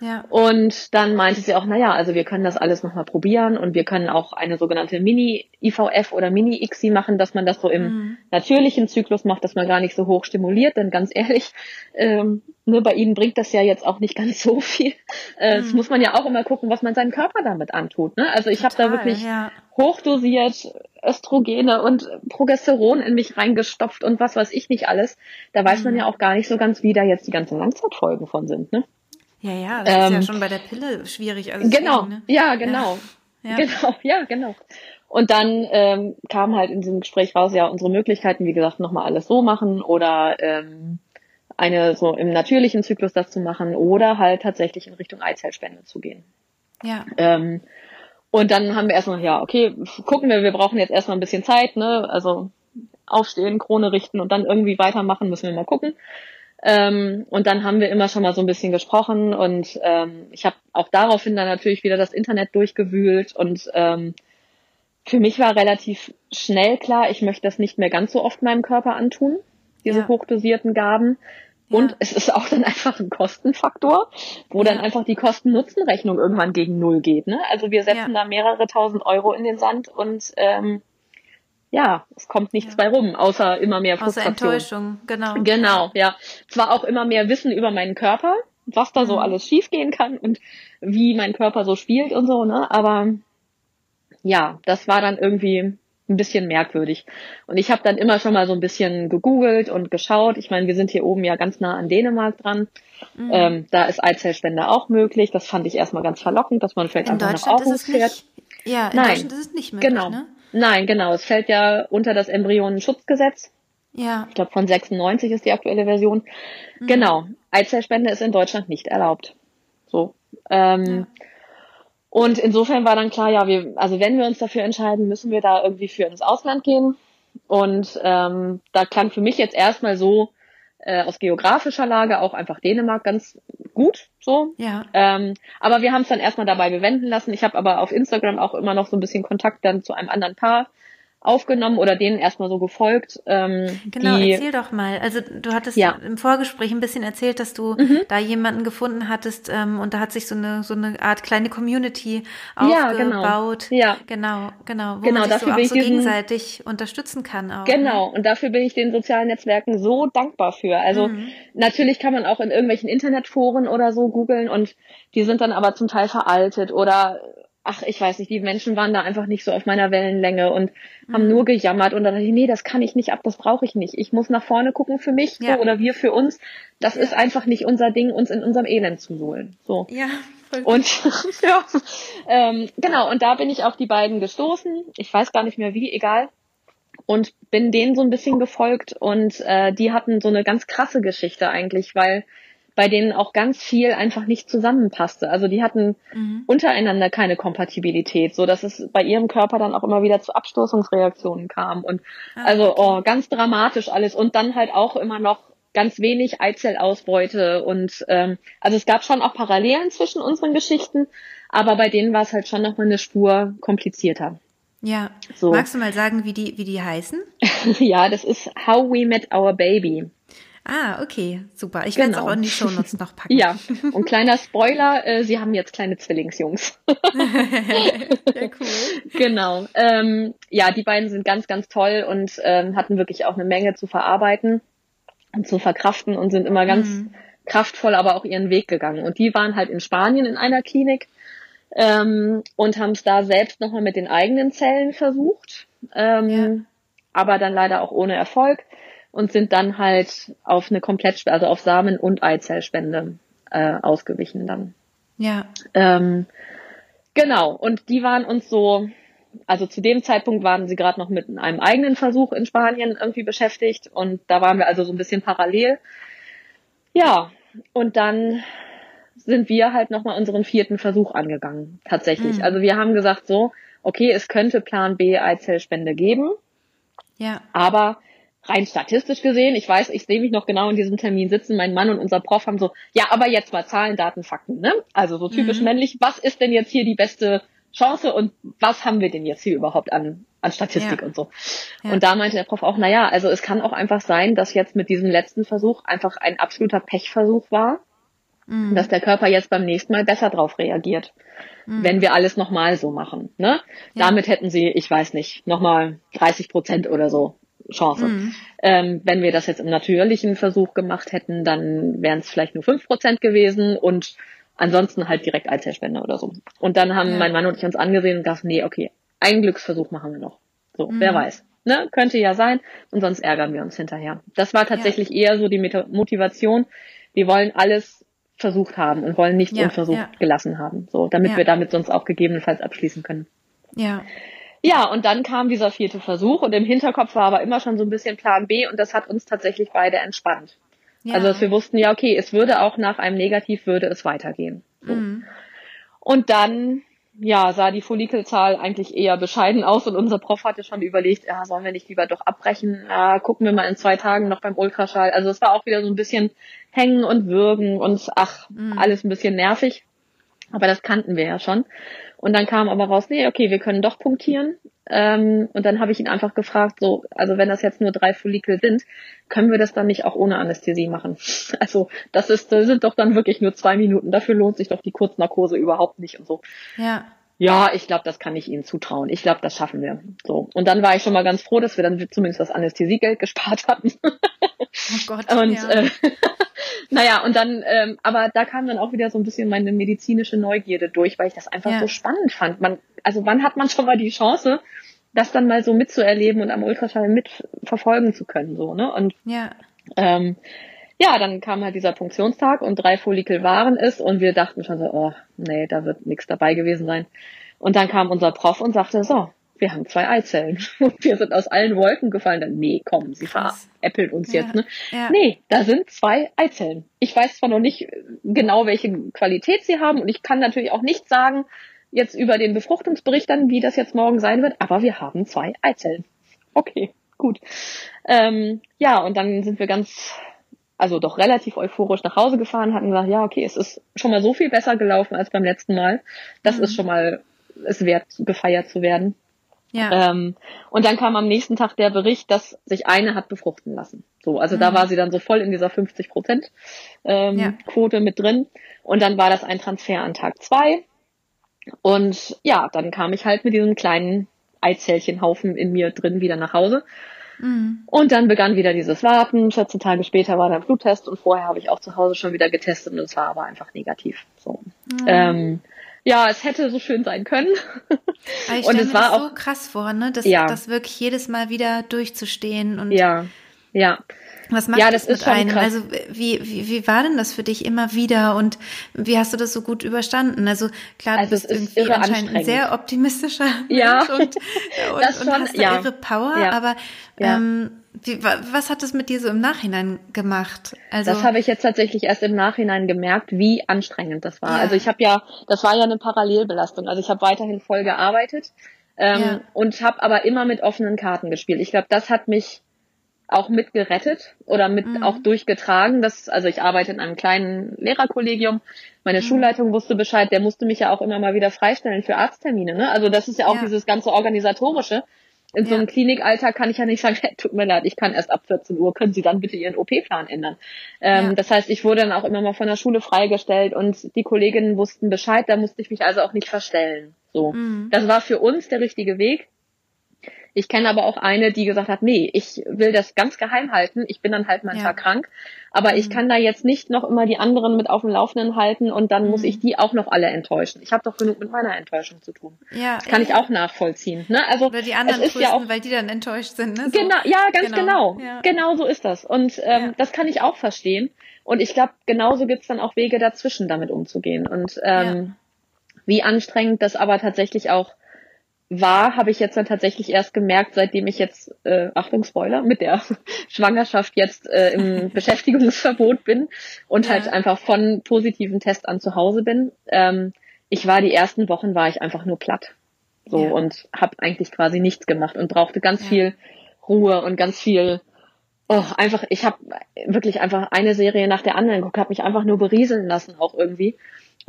Ja. Und dann meinte sie auch, naja, also wir können das alles nochmal probieren und wir können auch eine sogenannte Mini-IVF oder Mini-ICSI machen, dass man das so im mhm. natürlichen Zyklus macht, dass man gar nicht so hoch stimuliert, denn ganz ehrlich, ähm, ne, bei ihnen bringt das ja jetzt auch nicht ganz so viel. Äh, mhm. Das muss man ja auch immer gucken, was man seinem Körper damit antut. Ne? Also ich habe da wirklich ja. hochdosiert Östrogene und Progesteron in mich reingestopft und was weiß ich nicht alles. Da weiß mhm. man ja auch gar nicht so ganz, wie da jetzt die ganzen Langzeitfolgen von sind. Ne? Ja, ja, das ähm, ist ja ähm, schon bei der Pille schwierig. Also genau, ne? ja, genau. Ja. Genau, ja, genau. Und dann ähm, kam halt in diesem Gespräch raus, ja, unsere Möglichkeiten, wie gesagt, nochmal alles so machen oder ähm, eine so im natürlichen Zyklus das zu machen oder halt tatsächlich in Richtung Eizellspende zu gehen. Ja. Ähm, und dann haben wir erstmal, ja, okay, gucken wir, wir brauchen jetzt erstmal ein bisschen Zeit, ne? Also aufstehen, Krone richten und dann irgendwie weitermachen, müssen wir mal gucken. Ähm, und dann haben wir immer schon mal so ein bisschen gesprochen und ähm, ich habe auch daraufhin dann natürlich wieder das Internet durchgewühlt und ähm, für mich war relativ schnell klar, ich möchte das nicht mehr ganz so oft meinem Körper antun, diese ja. hochdosierten Gaben. Und ja. es ist auch dann einfach ein Kostenfaktor, wo ja. dann einfach die Kosten-Nutzen-Rechnung irgendwann gegen Null geht. Ne? Also wir setzen da mehrere tausend Euro in den Sand und ähm, ja, es kommt nichts ja. bei rum, außer immer mehr Frustration. Außer Enttäuschung, genau. Genau, ja. Zwar auch immer mehr Wissen über meinen Körper, was da mhm. so alles schiefgehen kann und wie mein Körper so spielt und so, ne? Aber ja, das war dann irgendwie ein bisschen merkwürdig. Und ich habe dann immer schon mal so ein bisschen gegoogelt und geschaut. Ich meine, wir sind hier oben ja ganz nah an Dänemark dran. Mhm. Ähm, da ist Eizellspende auch möglich. Das fand ich erstmal ganz verlockend, dass man vielleicht in einfach nach Aarhus fährt. Ja, in Nein. Deutschland ist es nicht möglich, genau. ne? Nein, genau. Es fällt ja unter das Embryonenschutzgesetz. Ja. Ich glaube, von 96 ist die aktuelle Version. Mhm. Genau. Eizellspende ist in Deutschland nicht erlaubt. So. Ähm, ja. Und insofern war dann klar, ja, wir, also wenn wir uns dafür entscheiden, müssen wir da irgendwie für ins Ausland gehen. Und ähm, da klang für mich jetzt erstmal so äh, aus geografischer Lage auch einfach Dänemark ganz gut so. Ja. Ähm, aber wir haben es dann erstmal dabei bewenden lassen. Ich habe aber auf Instagram auch immer noch so ein bisschen Kontakt dann zu einem anderen Paar, aufgenommen oder denen erstmal so gefolgt. Ähm, genau, die, erzähl doch mal. Also du hattest ja. im Vorgespräch ein bisschen erzählt, dass du mhm. da jemanden gefunden hattest ähm, und da hat sich so eine so eine Art kleine Community aufgebaut. Ja, genau. Ja, genau, genau, wo genau, man sich so auch so gegenseitig unterstützen kann. Auch, ne? genau, ne? und dafür bin ich den sozialen Netzwerken so dankbar für. Also mhm. natürlich kann man auch in irgendwelchen Internetforen oder so googeln und die sind dann aber zum Teil veraltet oder ach, ich weiß nicht, die Menschen waren da einfach nicht so auf meiner Wellenlänge und mhm. haben nur gejammert und dann dachte ich, nee, das kann ich nicht ab, das brauche ich nicht. Ich muss nach vorne gucken für mich ja. so, oder wir für uns. Das ja. ist einfach nicht unser Ding, uns in unserem Elend zu suhlen. So. Ja. Voll und ja, ähm, genau, und da bin ich auf die beiden gestoßen. Ich weiß gar nicht mehr wie, egal. Und bin denen so ein bisschen gefolgt und äh, die hatten so eine ganz krasse Geschichte eigentlich, weil bei denen auch ganz viel einfach nicht zusammenpasste. Also die hatten mhm. untereinander keine Kompatibilität, so dass es bei ihrem Körper dann auch immer wieder zu Abstoßungsreaktionen kam und ah, also okay. oh, ganz dramatisch alles und dann halt auch immer noch ganz wenig Eizellausbeute und ähm, also es gab schon auch Parallelen zwischen unseren Geschichten, aber bei denen war es halt schon noch mal eine Spur komplizierter. Ja. So. Magst du mal sagen, wie die wie die heißen? ja, das ist How We Met Our Baby. Ah, okay, super. Ich werde es genau. auch in die Shownotes noch packen. ja, und kleiner Spoiler, äh, sie haben jetzt kleine Zwillingsjungs. ja, cool. Genau. Ähm, ja, die beiden sind ganz, ganz toll und ähm, hatten wirklich auch eine Menge zu verarbeiten und zu verkraften und sind immer ganz mhm. kraftvoll, aber auch ihren Weg gegangen. Und die waren halt in Spanien in einer Klinik ähm, und haben es da selbst nochmal mit den eigenen Zellen versucht, ähm, ja. aber dann leider auch ohne Erfolg und sind dann halt auf eine komplett, also auf Samen- und Eizellspende äh, ausgewichen dann. Ja. Ähm, genau, und die waren uns so, also zu dem Zeitpunkt waren sie gerade noch mit einem eigenen Versuch in Spanien irgendwie beschäftigt und da waren wir also so ein bisschen parallel. Ja, und dann sind wir halt nochmal unseren vierten Versuch angegangen, tatsächlich. Mhm. Also wir haben gesagt so, okay, es könnte Plan B Eizellspende geben. Ja. Aber rein statistisch gesehen, ich weiß, ich sehe mich noch genau in diesem Termin sitzen, mein Mann und unser Prof haben so, ja, aber jetzt mal Zahlen, Daten, Fakten, ne? Also so typisch mhm. männlich, was ist denn jetzt hier die beste Chance und was haben wir denn jetzt hier überhaupt an, an Statistik ja. und so. Ja. Und da meinte der Prof auch, na ja, also es kann auch einfach sein, dass jetzt mit diesem letzten Versuch einfach ein absoluter Pechversuch war. mhm. dass der Körper jetzt beim nächsten Mal besser drauf reagiert, mhm. wenn wir alles nochmal so machen. Ne? Ja. Damit hätten sie, ich weiß nicht, nochmal 30 Prozent oder so Chance. Mhm. Ähm, wenn wir das jetzt im natürlichen Versuch gemacht hätten, dann wären es vielleicht nur fünf Prozent gewesen und ansonsten halt direkt Eizellspende oder so. Und dann haben ja. mein Mann und ich uns angesehen und dachten, nee, okay, einen Glücksversuch machen wir noch. So, mhm. wer weiß. Ne? Könnte ja sein und sonst ärgern wir uns hinterher. Das war tatsächlich ja. eher so die Motivation. Wir wollen alles versucht haben und wollen nichts ja, unversucht gelassen haben. So, damit wir damit sonst auch gegebenenfalls abschließen können. Ja. Ja, und dann kam dieser vierte Versuch und im Hinterkopf war aber immer schon so ein bisschen Plan B und das hat uns tatsächlich beide entspannt. Ja. Also dass wir wussten, ja, okay, es würde auch nach einem Negativ würde es weitergehen. So. Mhm. Und dann, ja, sah die Follikelzahl eigentlich eher bescheiden aus und unser Prof hatte schon überlegt, ja, sollen wir nicht lieber doch abbrechen, ja, gucken wir mal in zwei Tagen noch beim Ultraschall. Also es war auch wieder so ein bisschen hängen und würgen und ach, mhm. alles ein bisschen nervig. Aber das kannten wir ja schon. Und dann kam aber raus, nee, okay, wir können doch punktieren. Ähm, und dann habe ich ihn einfach gefragt, so, also wenn das jetzt nur drei Follikel sind, können wir das dann nicht auch ohne Anästhesie machen? Also das ist, das sind doch dann wirklich nur zwei Minuten. Dafür lohnt sich doch die Kurznarkose überhaupt nicht und so. Ja. Ja, ich glaube, das kann ich Ihnen zutrauen. Ich glaube, das schaffen wir. So. Und dann war ich schon mal ganz froh, dass wir dann zumindest das Anästhesiegeld gespart hatten. Oh Gott. und ja. äh, naja, und dann, ähm, aber da kam dann auch wieder so ein bisschen meine medizinische Neugierde durch, weil ich das einfach ja. so spannend fand. Man, also wann hat man schon mal die Chance, das dann mal so mitzuerleben und am Ultraschall mitverfolgen zu können, so, ne? Und ja. Ähm, ja, dann kam halt dieser Funktionstag und drei Follikel waren es und wir dachten schon so, oh, nee, da wird nichts dabei gewesen sein. Und dann kam unser Prof und sagte, so, wir haben zwei Eizellen. Und wir sind aus allen Wolken gefallen. Dann, nee, komm, sie veräppeln uns ja, jetzt. Ne? Ja. Nee, da sind zwei Eizellen. Ich weiß zwar noch nicht genau, welche Qualität sie haben und ich kann natürlich auch nicht sagen, jetzt über den Befruchtungsbericht dann, wie das jetzt morgen sein wird, aber wir haben zwei Eizellen. Okay, gut. Ähm, ja, und dann sind wir ganz, also doch relativ euphorisch nach Hause gefahren, hatten gesagt, ja, okay, es ist schon mal so viel besser gelaufen als beim letzten Mal. Das mhm. ist schon mal es wert, gefeiert zu werden. Ja. Ähm, und dann kam am nächsten Tag der Bericht, dass sich eine hat befruchten lassen. So, also mhm. da war sie dann so voll in dieser 50 Prozent ähm, ja. Quote mit drin. Und dann war das ein Transfer an Tag zwei. Und ja, dann kam ich halt mit diesem kleinen Eizellchenhaufen in mir drin wieder nach Hause. Mhm. Und dann begann wieder dieses Warten. 14 Tage später war der Bluttest und vorher habe ich auch zu Hause schon wieder getestet und es war aber einfach negativ. So. Mhm. Ähm, ja, es hätte so schön sein können. ich und es war auch so krass vor, ne? Das, ja. das wirklich jedes Mal wieder durchzustehen und ja, ja. Was macht ja, das, das mit einem? Krass. Also wie, wie, wie war denn das für dich immer wieder und wie hast du das so gut überstanden? Also klar, also du bist irgendwie anscheinend ein sehr optimistischer ja. Mensch und, und, und schon, hast da ja. irre Power, ja. aber ähm, wie, was hat das mit dir so im Nachhinein gemacht? Also das habe ich jetzt tatsächlich erst im Nachhinein gemerkt, wie anstrengend das war. Ja. Also ich habe ja, das war ja eine Parallelbelastung. Also ich habe weiterhin voll gearbeitet ähm, und habe aber immer mit offenen Karten gespielt. Ich glaube, das hat mich auch mit gerettet oder mit mhm. auch durchgetragen. Das, also ich arbeite in einem kleinen Lehrerkollegium. Meine mhm. Schulleitung wusste Bescheid, der musste mich ja auch immer mal wieder freistellen für Arzttermine. Ne? Also das ist ja auch ja. dieses ganze organisatorische. In ja. so einem Klinikalltag kann ich ja nicht sagen, hey, tut mir leid, ich kann erst ab 14 Uhr, können Sie dann bitte Ihren OP-Plan ändern. Ähm, ja. Das heißt, ich wurde dann auch immer mal von der Schule freigestellt und die Kolleginnen wussten Bescheid, da musste ich mich also auch nicht verstellen. So. Mhm. Das war für uns der richtige Weg. Ich kenne aber auch eine, die gesagt hat, nee, ich will das ganz geheim halten. Ich bin dann halt mal ja. krank. Aber mhm. ich kann da jetzt nicht noch immer die anderen mit auf dem Laufenden halten und dann mhm. muss ich die auch noch alle enttäuschen. Ich habe doch genug mit meiner Enttäuschung zu tun. Ja, das kann ich auch nachvollziehen. Ne? Also, Oder die anderen ist ja auch, weil die dann enttäuscht sind. Ne? So. Genau, ja, ganz genau. Genau, ja. genau so ist das. Und ähm, das kann ich auch verstehen. Und ich glaube, genauso gibt's dann auch Wege dazwischen, damit umzugehen. Und ähm, wie anstrengend das aber tatsächlich auch war, habe ich jetzt dann tatsächlich erst gemerkt, seitdem ich jetzt, äh, Achtung Spoiler, mit der Schwangerschaft jetzt äh, im Beschäftigungsverbot bin und ja. halt einfach von positiven Test an zu Hause bin. Ähm, ich war die ersten Wochen war ich einfach nur platt. So ja. und habe eigentlich quasi nichts gemacht und brauchte ganz ja. viel Ruhe und ganz viel oh, einfach, ich habe wirklich einfach eine Serie nach der anderen geguckt, habe mich einfach nur berieseln lassen auch irgendwie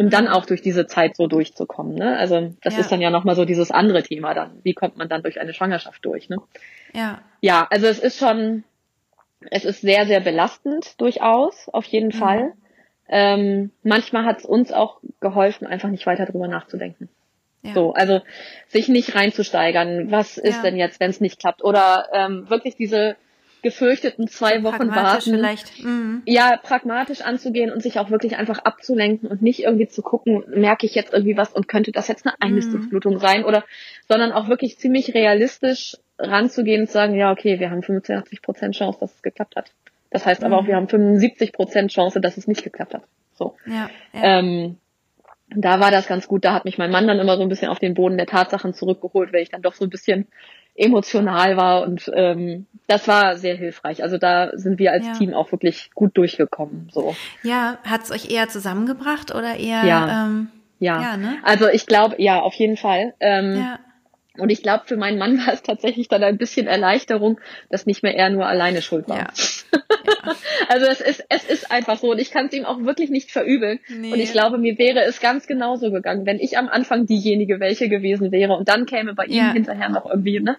um dann auch durch diese Zeit so durchzukommen. Ne? Also das ja. ist dann ja nochmal so dieses andere Thema dann. Wie kommt man dann durch eine Schwangerschaft durch? Ne? Ja. Ja, also es ist schon, es ist sehr, sehr belastend durchaus, auf jeden mhm. Fall. Ähm, manchmal hat es uns auch geholfen, einfach nicht weiter drüber nachzudenken. Ja. So, also sich nicht reinzusteigern, was ist ja. denn jetzt, wenn es nicht klappt? Oder ähm, wirklich diese gefürchteten zwei Wochen warten. Vielleicht. Mhm. Ja, pragmatisch anzugehen und sich auch wirklich einfach abzulenken und nicht irgendwie zu gucken, merke ich jetzt irgendwie was und könnte das jetzt eine Einnisdurchblutung mhm. sein oder, sondern auch wirklich ziemlich realistisch ranzugehen und zu sagen, ja, okay, wir haben 85 Prozent Chance, dass es geklappt hat. Das heißt mhm. aber auch, wir haben 75 Prozent Chance, dass es nicht geklappt hat. So. Ja, ja. Ähm, da war das ganz gut. Da hat mich mein Mann dann immer so ein bisschen auf den Boden der Tatsachen zurückgeholt, weil ich dann doch so ein bisschen emotional war und ähm, das war sehr hilfreich. Also da sind wir als ja. Team auch wirklich gut durchgekommen. So. Ja, hat es euch eher zusammengebracht oder eher? Ja, ähm, ja. ja ne? Also ich glaube, ja, auf jeden Fall. Ähm, ja. Und ich glaube, für meinen Mann war es tatsächlich dann ein bisschen Erleichterung, dass nicht mehr er nur alleine schuld war. Ja. ja. also es ist, es ist einfach so und ich kann es ihm auch wirklich nicht verübeln. Nee. Und ich glaube, mir wäre es ganz genauso gegangen, wenn ich am Anfang diejenige welche gewesen wäre und dann käme bei ihm hinterher noch irgendwie, ne?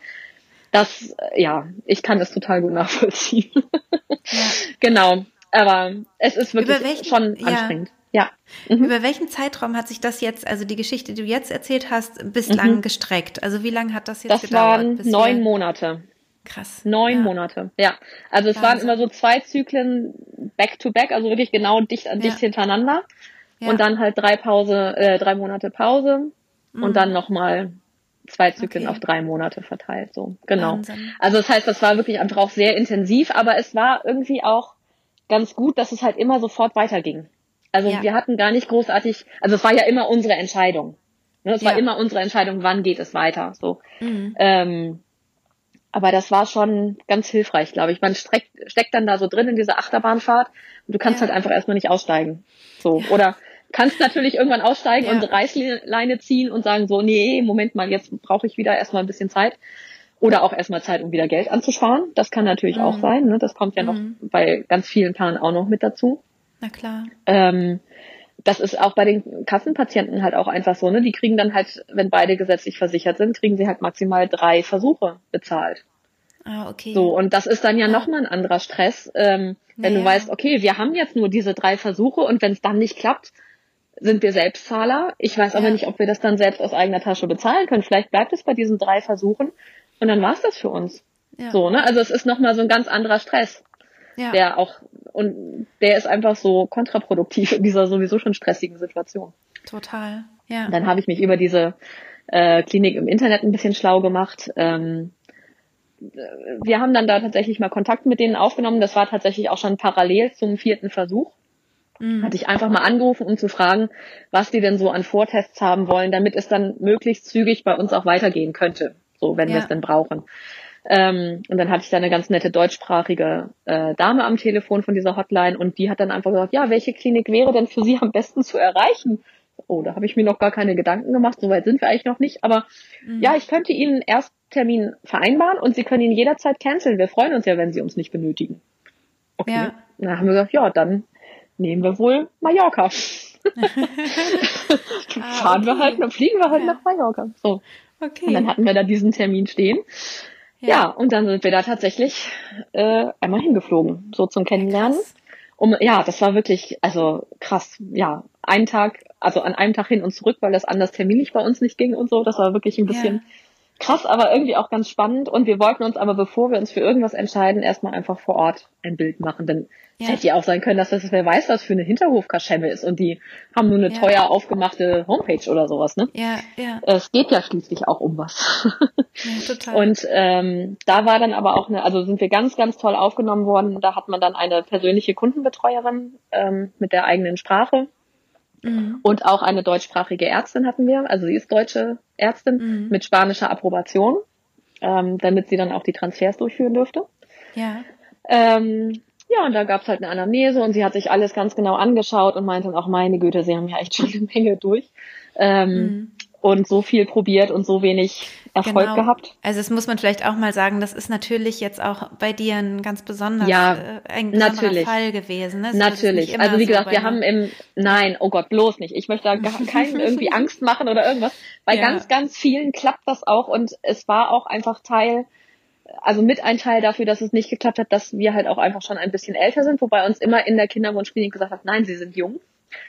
Das, ja, ich kann das total gut nachvollziehen. Ja. genau. Aber es ist wirklich welchen, schon anstrengend. Ja. Mhm. Über welchen Zeitraum hat sich das jetzt, also die Geschichte, die du jetzt erzählt hast, bislang mhm. gestreckt? Also wie lange hat das jetzt das gedauert? Das waren neun Monate. Krass. Neun ja. Monate, ja. Also es Wahnsinn. waren immer so zwei Zyklen back to back, also wirklich genau dicht an dicht ja. hintereinander. Ja. Und dann halt drei Pause, äh, drei Monate Pause mhm. und dann nochmal zwei Zyklen okay. auf drei Monate verteilt. So, genau. Wahnsinn. Also das heißt, das war wirklich einfach auch sehr intensiv, aber es war irgendwie auch ganz gut, dass es halt immer sofort weiterging. Also ja. wir hatten gar nicht großartig, also es war ja immer unsere Entscheidung. Ne? Es ja. war immer unsere Entscheidung, wann geht es weiter. So. Mhm. Ähm, aber das war schon ganz hilfreich, glaube ich. Man steckt, steckt dann da so drin in dieser Achterbahnfahrt und du kannst ja. halt einfach erstmal nicht aussteigen. So. Oder kannst natürlich irgendwann aussteigen und Reißleine ziehen und sagen so, nee, Moment mal, jetzt brauche ich wieder erstmal ein bisschen Zeit. Oder auch erstmal Zeit, um wieder Geld anzusparen. Das kann natürlich mhm. auch sein. Ne? Das kommt ja noch mhm. bei ganz vielen Paaren auch noch mit dazu. Na klar. Ähm, das ist auch bei den Kassenpatienten halt auch einfach so, ne? Die kriegen dann halt, wenn beide gesetzlich versichert sind, kriegen sie halt maximal drei Versuche bezahlt. Ah, okay. So, und das ist dann ja, ja. nochmal ein anderer Stress, ähm, wenn naja. du weißt, okay, wir haben jetzt nur diese drei Versuche und wenn es dann nicht klappt, sind wir Selbstzahler. Ich weiß ja. aber nicht, ob wir das dann selbst aus eigener Tasche bezahlen können. Vielleicht bleibt es bei diesen drei Versuchen und dann war es das für uns. Ja. So, ne? Also es ist nochmal so ein ganz anderer Stress. Ja. Der auch, und der ist einfach so kontraproduktiv in dieser sowieso schon stressigen Situation. Total, ja. dann habe ich mich über diese äh, Klinik im Internet ein bisschen schlau gemacht. Ähm, wir haben dann da tatsächlich mal Kontakt mit denen aufgenommen. Das war tatsächlich auch schon parallel zum vierten Versuch. Mhm. Hatte ich einfach mal angerufen, um zu fragen, was die denn so an Vortests haben wollen, damit es dann möglichst zügig bei uns auch weitergehen könnte, so wenn ja. wir es denn brauchen. Ähm, und dann hatte ich da eine ganz nette deutschsprachige äh, Dame am Telefon von dieser Hotline und die hat dann einfach gesagt, ja, welche Klinik wäre denn für Sie am besten zu erreichen? Oh, da habe ich mir noch gar keine Gedanken gemacht, soweit sind wir eigentlich noch nicht. Aber mhm. ja, ich könnte Ihnen einen Ersttermin vereinbaren und Sie können ihn jederzeit canceln. Wir freuen uns ja, wenn Sie uns nicht benötigen. Okay. Ja. Dann haben wir gesagt, ja, dann nehmen wir wohl Mallorca. ah, Fahren okay. wir halt, dann fliegen wir halt ja. nach Mallorca. So. Okay. Und dann hatten wir da diesen Termin stehen. Ja. ja, und dann sind wir da tatsächlich äh, einmal hingeflogen, so zum Kennenlernen. Krass. Um, ja, das war wirklich, also krass, ja, einen Tag, also an einem Tag hin und zurück, weil das anders terminlich bei uns nicht ging und so. Das war wirklich ein bisschen ja krass, aber irgendwie auch ganz spannend. Und wir wollten uns aber, bevor wir uns für irgendwas entscheiden, erstmal einfach vor Ort ein Bild machen. Denn ja. es hätte ja auch sein können, dass das, wer weiß, was für eine Hinterhofkaschemme ist. Und die haben nur eine ja. teuer aufgemachte Homepage oder sowas, ne? Ja, ja. Es geht ja schließlich auch um was. Ja, total. Und ähm, da war dann aber auch eine, also sind wir ganz, ganz toll aufgenommen worden. Da hat man dann eine persönliche Kundenbetreuerin ähm, mit der eigenen Sprache Mhm. Und auch eine deutschsprachige Ärztin hatten wir. Also sie ist deutsche Ärztin mhm. mit spanischer Approbation, ähm, damit sie dann auch die Transfers durchführen dürfte. Ja. Ähm, ja, und da gab's halt eine Anamnese und sie hat sich alles ganz genau angeschaut und meinte dann auch, meine Güte, sie haben ja echt schon eine Menge durch. Ähm, mhm und so viel probiert und so wenig Erfolg genau. gehabt. Also das muss man vielleicht auch mal sagen, das ist natürlich jetzt auch bei dir ein ganz besonders ja, äh, ein natürlich. Fall gewesen. Ne? natürlich. Also wie gesagt, so wir haben im Nein, oh Gott, bloß nicht. Ich möchte da keinen irgendwie Angst machen oder irgendwas. Bei ja. ganz, ganz vielen klappt das auch und es war auch einfach Teil also mit ein Teil dafür, dass es nicht geklappt hat, dass wir halt auch einfach schon ein bisschen älter sind, wobei uns immer in der Kinderwunschklinik gesagt hat, nein, sie sind jung.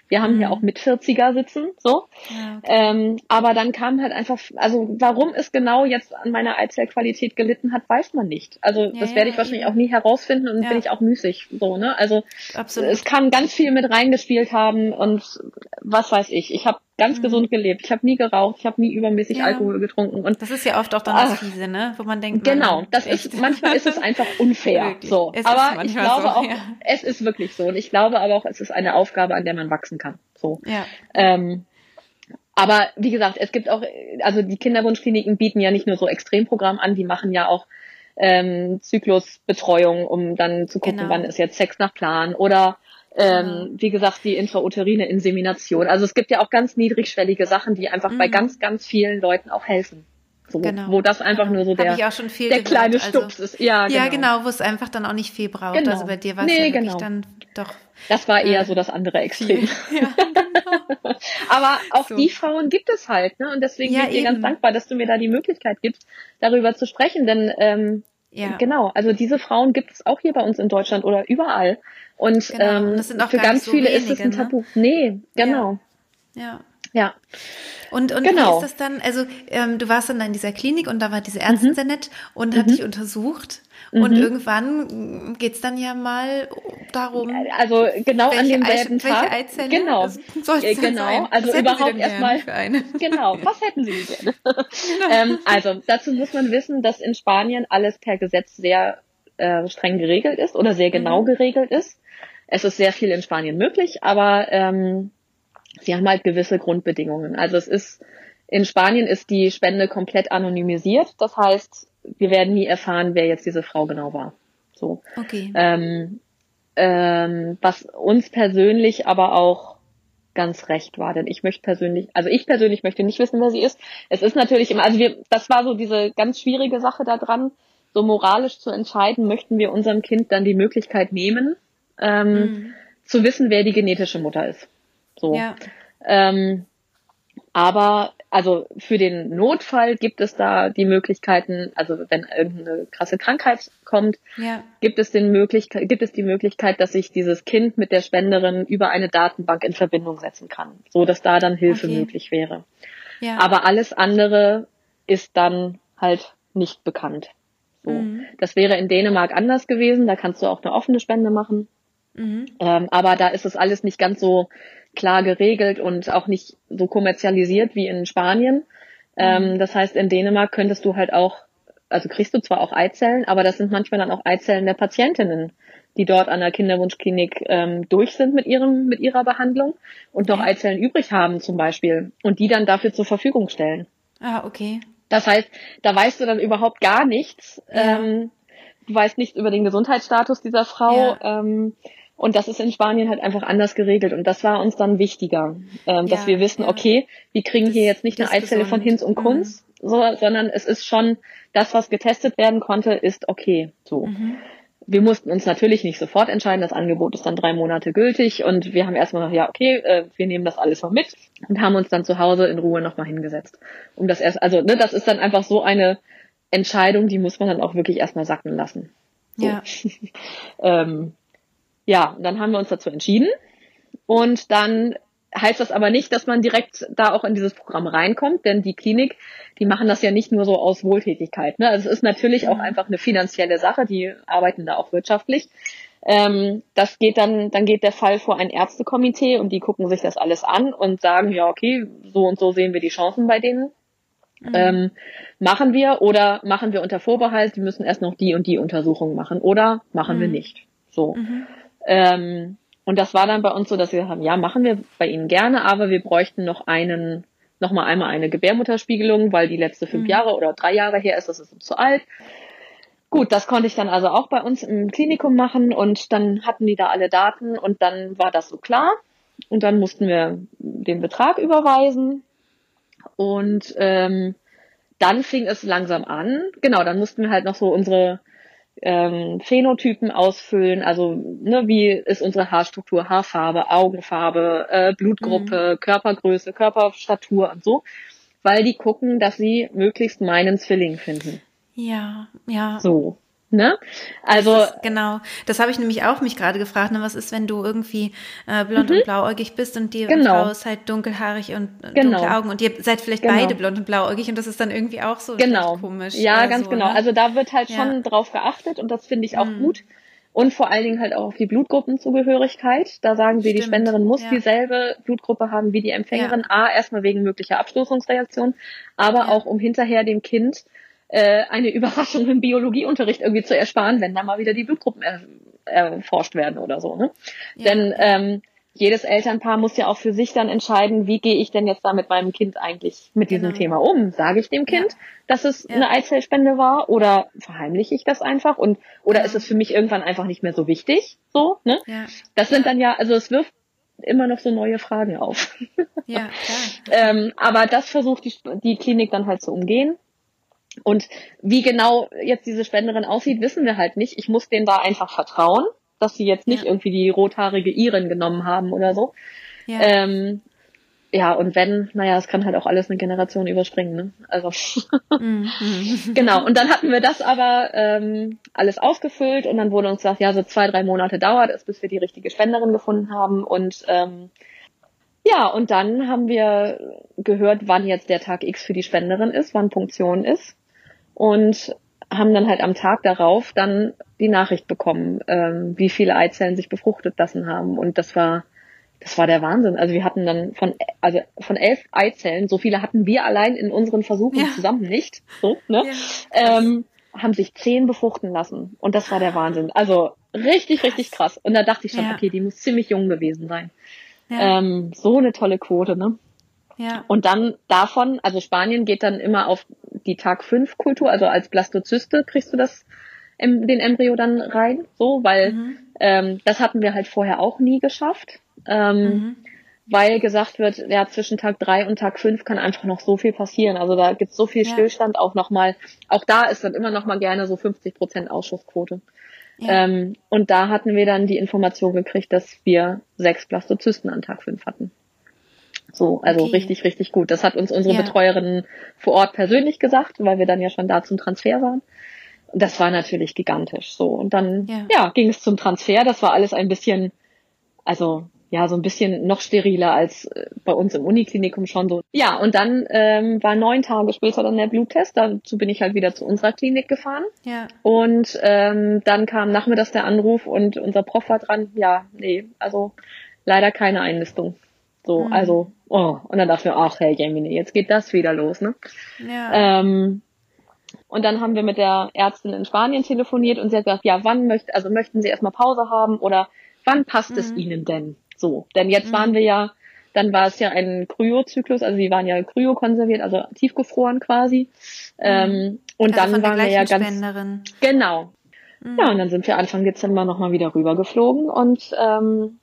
Wir haben mhm. hier auch mit 40er sitzen, so. Ja, okay. ähm, aber dann kam halt einfach, also warum es genau jetzt an meiner Eizellqualität gelitten hat, weiß man nicht. Also ja, das werde ich wahrscheinlich auch nie herausfinden und bin ich auch müßig, so ne. Also Absolut. es kann ganz viel mit reingespielt haben und was weiß ich. Ich habe ganz mhm. gesund gelebt. Ich habe nie geraucht, ich habe nie übermäßig ja. Alkohol getrunken und das ist ja oft auch dann das fiese, ne, wo man denkt, genau, das ist manchmal ist es einfach unfair, so. Es aber ich glaube so, auch, ja. es ist wirklich so und ich glaube aber auch, es ist eine Aufgabe, an der man wachsen kann, so. Ja. Ähm, aber wie gesagt, es gibt auch, also die Kinderwunschkliniken bieten ja nicht nur so Extremprogramm an, die machen ja auch ähm, Zyklusbetreuung, um dann zu gucken, genau. wann ist jetzt Sex nach Plan oder ähm, wie gesagt, die intrauterine Insemination. Also es gibt ja auch ganz niedrigschwellige Sachen, die einfach mhm. bei ganz, ganz vielen Leuten auch helfen. So, genau. Wo das einfach nur so der, der kleine also, Stups ist. Ja, genau. ja, genau, wo es einfach dann auch nicht viel braucht. Genau. Also bei dir war es nee, ja genau. dann doch. Das war eher äh, so das andere Extrem. Ja, genau. Aber auch so. die Frauen gibt es halt, ne? Und deswegen ja, bin ich dir ganz dankbar, dass du mir da die Möglichkeit gibst, darüber zu sprechen. Denn ähm, ja. genau, also diese Frauen gibt es auch hier bei uns in Deutschland oder überall. Und genau. ähm, für ganz so viele wenige, ist es ein ne? Tabu. Ne? Nee, genau. Ja. ja. ja. Und, und genau. wie ist das dann? Also ähm, du warst dann in dieser Klinik und da war diese Ärztin mhm. sehr nett und hat mhm. dich untersucht. Und mhm. irgendwann geht's dann ja mal darum. Also genau an demselben Tag. Welche Eizelle? Genau. Äh, genau. Sein? Also überhaupt erstmal. Genau. Was hätten Sie denn? genau. ähm, also dazu muss man wissen, dass in Spanien alles per Gesetz sehr äh, streng geregelt ist oder sehr genau mhm. geregelt ist. Es ist sehr viel in Spanien möglich, aber ähm, sie haben halt gewisse Grundbedingungen. Also es ist in Spanien ist die Spende komplett anonymisiert. Das heißt, wir werden nie erfahren, wer jetzt diese Frau genau war. So. Okay. Ähm, ähm, was uns persönlich aber auch ganz recht war, denn ich möchte persönlich, also ich persönlich möchte nicht wissen, wer sie ist. Es ist natürlich immer, also wir, das war so diese ganz schwierige Sache da dran, so moralisch zu entscheiden, möchten wir unserem Kind dann die Möglichkeit nehmen, ähm, mhm. zu wissen, wer die genetische Mutter ist. So. Ja. Ähm, aber also für den Notfall gibt es da die Möglichkeiten, also wenn irgendeine krasse Krankheit kommt, ja. gibt es den gibt es die Möglichkeit, dass sich dieses Kind mit der Spenderin über eine Datenbank in Verbindung setzen kann, so dass da dann Hilfe okay. möglich wäre. Ja. Aber alles andere ist dann halt nicht bekannt. So. Mhm. Das wäre in Dänemark anders gewesen, da kannst du auch eine offene Spende machen. Mhm. Ähm, aber da ist es alles nicht ganz so klar geregelt und auch nicht so kommerzialisiert wie in Spanien. Ähm, mhm. das heißt, in Dänemark könntest du halt auch, also kriegst du zwar auch Eizellen, aber das sind manchmal dann auch Eizellen der Patientinnen, die dort an der Kinderwunschklinik ähm, durch sind mit ihrem, mit ihrer Behandlung und noch Eizellen übrig haben zum Beispiel und die dann dafür zur Verfügung stellen. Ah, okay. Das heißt, da weißt du dann überhaupt gar nichts. Ja. Ähm, du weißt nichts über den Gesundheitsstatus dieser Frau. Ja. Ähm, und das ist in Spanien halt einfach anders geregelt. Und das war uns dann wichtiger, ähm, dass wir wissen, ja. okay, wir kriegen das, hier jetzt nicht eine Eizelle von Hinz und mhm. Kunz, so, sondern es ist schon, das, was getestet werden konnte, ist okay. So. Mhm. Wir mussten uns natürlich nicht sofort entscheiden. Das Angebot ist dann drei Monate gültig und wir haben erstmal gesagt, ja, okay, äh, wir nehmen das alles mal mit und haben uns dann zu Hause in Ruhe nochmal hingesetzt. Um das erst, also, ne, das ist dann einfach so eine Entscheidung, die muss man dann auch wirklich erstmal sacken lassen. So. Ja. ähm, ja, und dann haben wir uns dazu entschieden. Und dann heißt das aber nicht, dass man direkt da auch in dieses Programm reinkommt, denn die Klinik, die machen das ja nicht nur so aus Wohltätigkeit. Ne? Also es ist natürlich auch mhm. einfach eine finanzielle Sache, die arbeiten da auch wirtschaftlich. Ähm, das geht dann, dann geht der Fall vor ein Ärztekomitee und die gucken sich das alles an und sagen, ja, okay, so und so sehen wir die Chancen bei denen. Mhm. Ähm, machen wir oder machen wir unter Vorbehalt, die müssen erst noch die und die Untersuchungen machen oder machen mhm. wir nicht. So. Mhm. Ähm, und das war dann bei uns so, dass wir haben, ja, machen wir bei Ihnen gerne, aber wir bräuchten noch einen, noch mal einmal eine Gebärmutterspiegelung, weil die letzte fünf mhm. Jahre oder drei Jahre her ist, das ist uns zu alt. Gut, das konnte ich dann also auch bei uns im Klinikum machen und dann hatten die da alle Daten und dann war das so klar und dann mussten wir den Betrag überweisen und ähm, dann fing es langsam an. Genau, dann mussten wir halt noch so unsere ähm, Phänotypen ausfüllen, also ne, wie ist unsere Haarstruktur, Haarfarbe, Augenfarbe, äh, Blutgruppe, mhm. Körpergröße, Körperstatur und so, weil die gucken, dass sie möglichst meinen Zwilling finden. Ja, ja. So. Ne? Also das ist, genau, das habe ich nämlich auch mich gerade gefragt. Ne? Was ist, wenn du irgendwie äh, blond mhm. und blauäugig bist und die genau. Frau ist halt dunkelhaarig und äh, genau. dunkle Augen und ihr seid vielleicht genau. beide blond und blauäugig und das ist dann irgendwie auch so genau. komisch. Ja, ganz so, genau. Ne? Also da wird halt ja. schon drauf geachtet und das finde ich auch mhm. gut. Und vor allen Dingen halt auch auf die Blutgruppenzugehörigkeit. Da sagen sie, Stimmt. die Spenderin muss ja. dieselbe Blutgruppe haben wie die Empfängerin. Ja. A, erstmal wegen möglicher Abstoßungsreaktion, aber auch um hinterher dem Kind äh, eine Überraschung im Biologieunterricht irgendwie zu ersparen, wenn da mal wieder die Blutgruppen er, erforscht werden oder so. Ne? Ja. Denn ähm, jedes Elternpaar muss ja auch für sich dann entscheiden, wie gehe ich denn jetzt da mit meinem Kind eigentlich mit diesem genau. Thema um? Sage ich dem Kind, ja. dass es ja. eine Eizellspende war oder verheimliche ich das einfach und oder ja. ist es für mich irgendwann einfach nicht mehr so wichtig? So, ne? Ja. Das sind dann ja, also es wirft immer noch so neue Fragen auf. Ja, klar. ähm, aber das versucht die, die Klinik dann halt zu umgehen. Und wie genau jetzt diese Spenderin aussieht, wissen wir halt nicht. Ich muss denen da einfach vertrauen, dass sie jetzt nicht ja. irgendwie die rothaarige Iren genommen haben oder so. Ja. Ähm, ja, und wenn, naja, es kann halt auch alles eine Generation überspringen, ne? Also mhm. genau. Und dann hatten wir das aber ähm, alles ausgefüllt und dann wurde uns gesagt, ja, so zwei, drei Monate dauert es, bis wir die richtige Spenderin gefunden haben. Und ähm, ja, und dann haben wir gehört, wann jetzt der Tag X für die Spenderin ist, wann Punktion ist und haben dann halt am Tag darauf dann die Nachricht bekommen, ähm, wie viele Eizellen sich befruchtet lassen haben. Und das war, das war der Wahnsinn. Also wir hatten dann von, also von elf Eizellen, so viele hatten wir allein in unseren Versuchen ja. zusammen nicht, so, ne? Ja. Ähm, haben sich zehn befruchten lassen. Und das war der Wahnsinn. Also richtig, richtig krass. Und da dachte ich schon, ja. okay, die muss ziemlich jung gewesen sein. Ähm, so eine tolle Quote, ne? Ja. Und dann davon, also Spanien geht dann immer auf die Tag 5 Kultur, also als Blastozyste kriegst du das den Embryo dann rein, so, weil mhm. ähm, das hatten wir halt vorher auch nie geschafft. Ähm, mhm. Weil gesagt wird, ja, zwischen Tag 3 und Tag 5 kann einfach noch so viel passieren. Also da gibt es so viel ja. Stillstand auch nochmal. Auch da ist dann immer noch mal gerne so 50 Prozent Ausschussquote. Ja. Ähm, und da hatten wir dann die Information gekriegt, dass wir sechs Blastozysten an Tag 5 hatten. So, also okay. richtig, richtig gut. Das hat uns unsere ja. Betreuerin vor Ort persönlich gesagt, weil wir dann ja schon da zum Transfer waren. Und das war natürlich gigantisch. So, und dann, ja, ja ging es zum Transfer. Das war alles ein bisschen, also ja, so ein bisschen noch steriler als äh, bei uns im Uniklinikum schon so. Ja, und dann ähm, war neun Tage später dann der Bluttest. Dazu bin ich halt wieder zu unserer Klinik gefahren. Ja. Und ähm, dann kam nachmittags der Anruf und unser Prof war dran, ja, nee, also leider keine Einlistung. So, mhm. also, oh, und dann dachte ich mir, ach, hey, Jamie, jetzt geht das wieder los, ne? Ja. Ähm, und dann haben wir mit der Ärztin in Spanien telefoniert und sie hat gesagt, ja, wann möchte, also möchten Sie erstmal Pause haben oder wann passt mhm. es Ihnen denn? So, denn jetzt mhm. waren wir ja, dann war es ja ein Kryozyklus, also sie waren ja kryokonserviert, also tiefgefroren quasi. Mhm. Ähm, und also dann waren wir ja ganz Spenderin. genau. Mhm. Ja, und dann sind wir Anfang Dezember nochmal wieder rübergeflogen und ähm,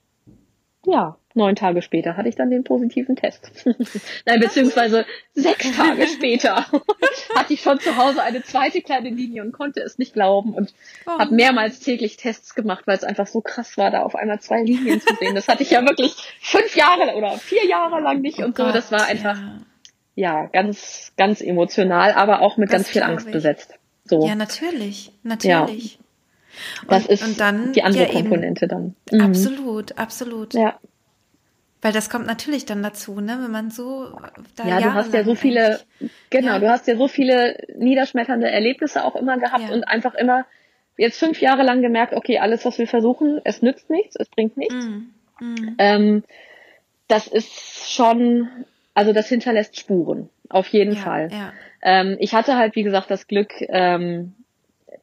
ja, neun Tage später hatte ich dann den positiven Test. Nein, beziehungsweise sechs Tage später hatte ich schon zu Hause eine zweite kleine Linie und konnte es nicht glauben und oh. habe mehrmals täglich Tests gemacht, weil es einfach so krass war, da auf einmal zwei Linien zu sehen. Das hatte ich ja wirklich fünf Jahre oder vier Jahre lang nicht oh und so. Gott, das war einfach ja. ja ganz, ganz emotional, aber auch mit das ganz viel Angst ich. besetzt. So. Ja, natürlich, natürlich. Ja. Das und, ist und dann, die andere ja, Komponente dann. Mhm. Absolut, absolut. Ja. Weil das kommt natürlich dann dazu, ne, wenn man so da Ja, du hast ja so viele, genau, ja. du hast ja so viele niederschmetternde Erlebnisse auch immer gehabt ja. und einfach immer jetzt fünf Jahre lang gemerkt, okay, alles, was wir versuchen, es nützt nichts, es bringt nichts. Mm, mm. Ähm, das ist schon, also das hinterlässt Spuren, auf jeden ja, Fall. Ähm, ich hatte halt, wie gesagt, das Glück, ähm,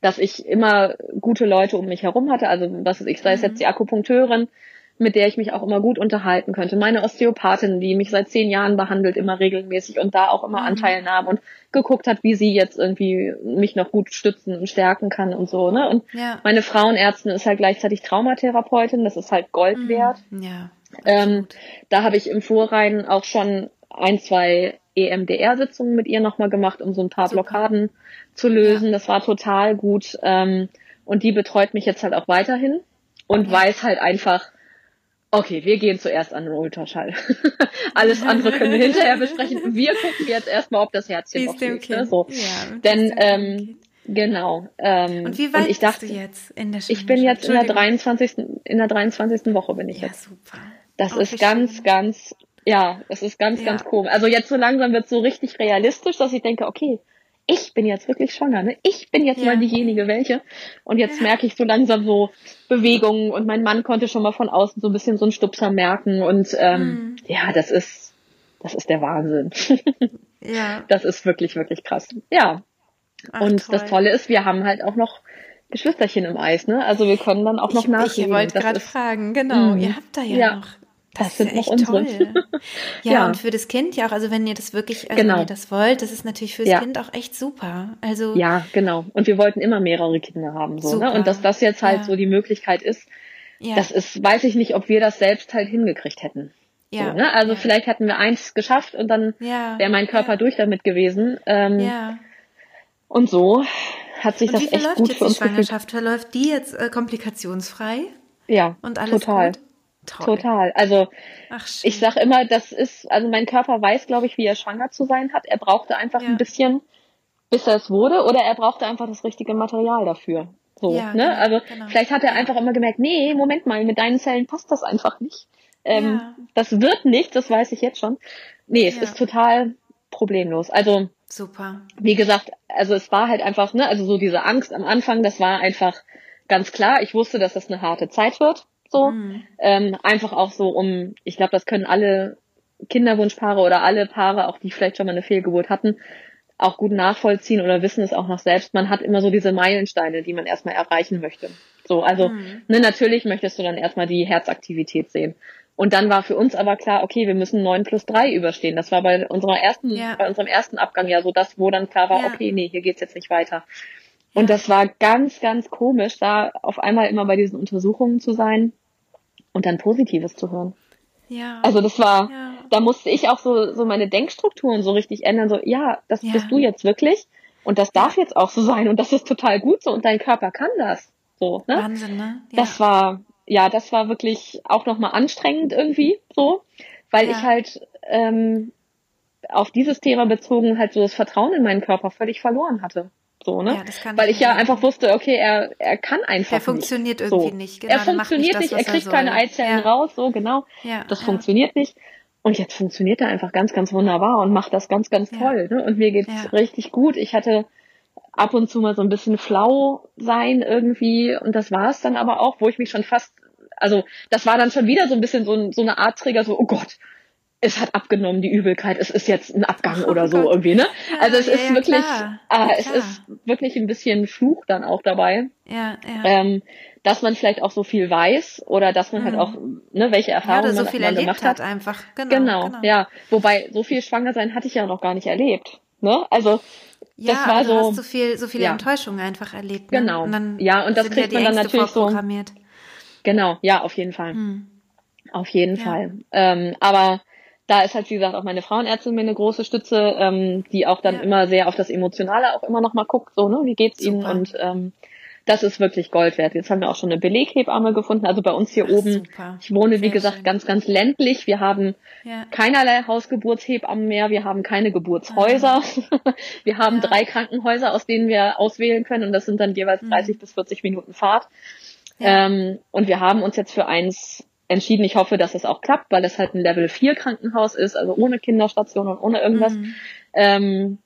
dass ich immer gute Leute um mich herum hatte. Also was ist ich, sei es jetzt mhm. die Akupunkteurin, mit der ich mich auch immer gut unterhalten könnte. Meine Osteopathin, die mich seit zehn Jahren behandelt, immer regelmäßig und da auch immer mhm. Anteil nahm und geguckt hat, wie sie jetzt irgendwie mich noch gut stützen und stärken kann und so. Ne? Und ja. meine Frauenärztin ist halt gleichzeitig Traumatherapeutin, das ist halt Gold mhm. wert. Ja, ähm, da habe ich im Vorrein auch schon ein, zwei EMDR-Sitzungen mit ihr nochmal gemacht, um so ein paar Super. Blockaden zu lösen. Ja. Das war total gut. Ähm, und die betreut mich jetzt halt auch weiterhin und ja. weiß halt einfach, okay, wir gehen zuerst an den Ultraschall. Alles andere können wir hinterher besprechen. Wir gucken jetzt erstmal, ob das Herzchen noch schlägt. Ne? So. Ja, Denn ähm, Genau. Ähm, und wie weit und ich dachte, bist du jetzt in der Ich bin jetzt in der 23. in der 23. Woche bin ich ja, jetzt. super. Das Oh, ist ganz, schön. ganz, ja, das ist ganz, Ja. ganz komisch. Also jetzt so langsam wird so richtig realistisch, dass ich denke, okay, ich bin jetzt wirklich schwanger, ne? Ich bin jetzt Ja. mal diejenige, welche. Und jetzt merke ich so langsam so Bewegungen und mein Mann konnte schon mal von außen so ein bisschen so einen Stupser merken und ähm, Mhm. ja, das ist, das ist der Wahnsinn. Ja. das ist wirklich, wirklich krass. Ja. Ach, und toll. das Tolle ist, wir haben halt auch noch Geschwisterchen im Eis, ne? Also wir können dann auch noch ich, ich wollte gerade fragen, genau. Mhm. Ihr habt da ja, Ja. noch. Das ist sind noch echt unsere. toll. Ja, Ja. und für das Kind ja auch, also wenn ihr das wirklich, also Genau. wenn ihr das wollt, das ist natürlich fürs Ja. Kind auch echt super. Also Ja, genau. Und wir wollten immer mehrere Kinder haben, so, ne? Und dass das jetzt halt Ja. so die Möglichkeit ist, das ist, weiß ich nicht, ob wir das selbst halt hingekriegt hätten. ja, So, ne? Also vielleicht hätten wir eins geschafft und dann wäre mein Körper durch damit gewesen. Ähm, Ja. Und so hat sich Und wie das echt verläuft gut jetzt für die uns gefühlt. Schwangerschaft? Verläuft die jetzt äh, komplikationsfrei Ja, und alles total. gut? Toll. Total. Also Ach, ich sag immer, das ist, also mein Körper weiß, glaube ich, wie er schwanger zu sein hat. Er brauchte einfach Ja. ein bisschen, bis er es wurde, oder er brauchte einfach das richtige Material dafür. So, Ja, ne? genau, also genau. vielleicht hat er einfach immer gemerkt, nee, Moment mal, mit deinen Zellen passt das einfach nicht. Ähm, Ja. Das wird nichts, das weiß ich jetzt schon. Nee, es ist total problemlos. Also, Super. wie gesagt, also es war halt einfach, ne, also so diese Angst am Anfang, das war einfach ganz klar. Ich wusste, dass das eine harte Zeit wird. So. Mhm. Ähm, einfach auch so um, ich glaube, das können alle Kinderwunschpaare oder alle Paare, auch die vielleicht schon mal eine Fehlgeburt hatten, auch gut nachvollziehen oder wissen es auch noch selbst. Man hat immer so diese Meilensteine, die man erstmal erreichen möchte. So, also, Mhm. ne, natürlich möchtest du dann erstmal die Herzaktivität sehen. Und dann war für uns aber klar, okay, wir müssen neun plus drei überstehen. Das war bei unserer ersten, Ja. bei unserem ersten Abgang ja so das, wo dann klar war, Ja. okay, nee, hier geht's jetzt nicht weiter. Und das war ganz, ganz komisch, da auf einmal immer bei diesen Untersuchungen zu sein und dann Positives zu hören. Ja. Also das war, Ja. da musste ich auch so, so meine Denkstrukturen so richtig ändern. So, ja, das Ja. bist du jetzt wirklich und das darf jetzt auch so sein und das ist total gut so und dein Körper kann das. So, ne? Wahnsinn, ne? Ja. Das war, ja, das war wirklich auch nochmal anstrengend irgendwie so, weil ich halt ähm, auf dieses Thema bezogen halt so das Vertrauen in meinen Körper völlig verloren hatte. So, ne? Ja, das kann weil ich ja einfach wusste, okay, er, er kann einfach Der funktioniert nicht. irgendwie so. nicht, genau, er funktioniert nicht nicht, das, er was er kriegt keine soll. Eizellen Ja. raus, so genau. Ja, Das funktioniert nicht. Und jetzt funktioniert er einfach ganz, ganz wunderbar und macht das ganz, ganz toll. Ne? Und mir geht's richtig gut. Ich hatte ab und zu mal so ein bisschen flau sein irgendwie und das war es dann aber auch, wo ich mich schon fast, also das war dann schon wieder so ein bisschen so, so eine Art Trigger, so, oh Gott, es hat abgenommen, die Übelkeit, es ist jetzt ein Abgang Oh oder so Gott. irgendwie, ne? Ja, Also es ja, ist ja, wirklich, klar. äh, Ja, es klar. ist wirklich ein bisschen Fluch dann auch dabei, Ja, ja. ähm, dass man vielleicht auch so viel weiß oder dass man halt Mhm. auch, ne, welche ja, Erfahrungen oder so man, erlebt gemacht hat einfach. Genau, Genau, genau. ja. Wobei, so viel schwanger sein hatte ich ja noch gar nicht erlebt. Ne? Also, Ja, das war du so. hast so viel, so viele ja. Enttäuschungen einfach erlebt. Ne? Genau. Und dann Ja, und das kriegt ja man dann Ängste natürlich so-. Genau, ja, auf jeden Fall. Hm. Auf jeden Ja. Fall. Ähm, aber da ist halt, wie gesagt, auch meine Frauenärztin mir eine große Stütze, ähm, die auch dann Ja. immer sehr auf das Emotionale auch immer noch mal guckt, so, ne, wie geht's Ihnen? Super. Und ähm, das ist wirklich Gold wert. Jetzt haben wir auch schon eine Beleghebamme gefunden, also bei uns hier Ach, oben. super. Ich wohne, wie Sehr gesagt, schön. ganz, ganz ländlich. Wir haben Ja. keinerlei Hausgeburtshebammen mehr. Wir haben keine Geburtshäuser. wir haben Ah. Ja. drei Krankenhäuser, aus denen wir auswählen können und das sind dann jeweils Mhm. 30 bis 40 Minuten Fahrt. Ja. Ähm, und wir haben uns jetzt für eins entschieden. Ich hoffe, dass es auch klappt, weil es halt ein Level 4 Krankenhaus ist, also ohne Kinderstation und ohne irgendwas. Mhm. Ähm,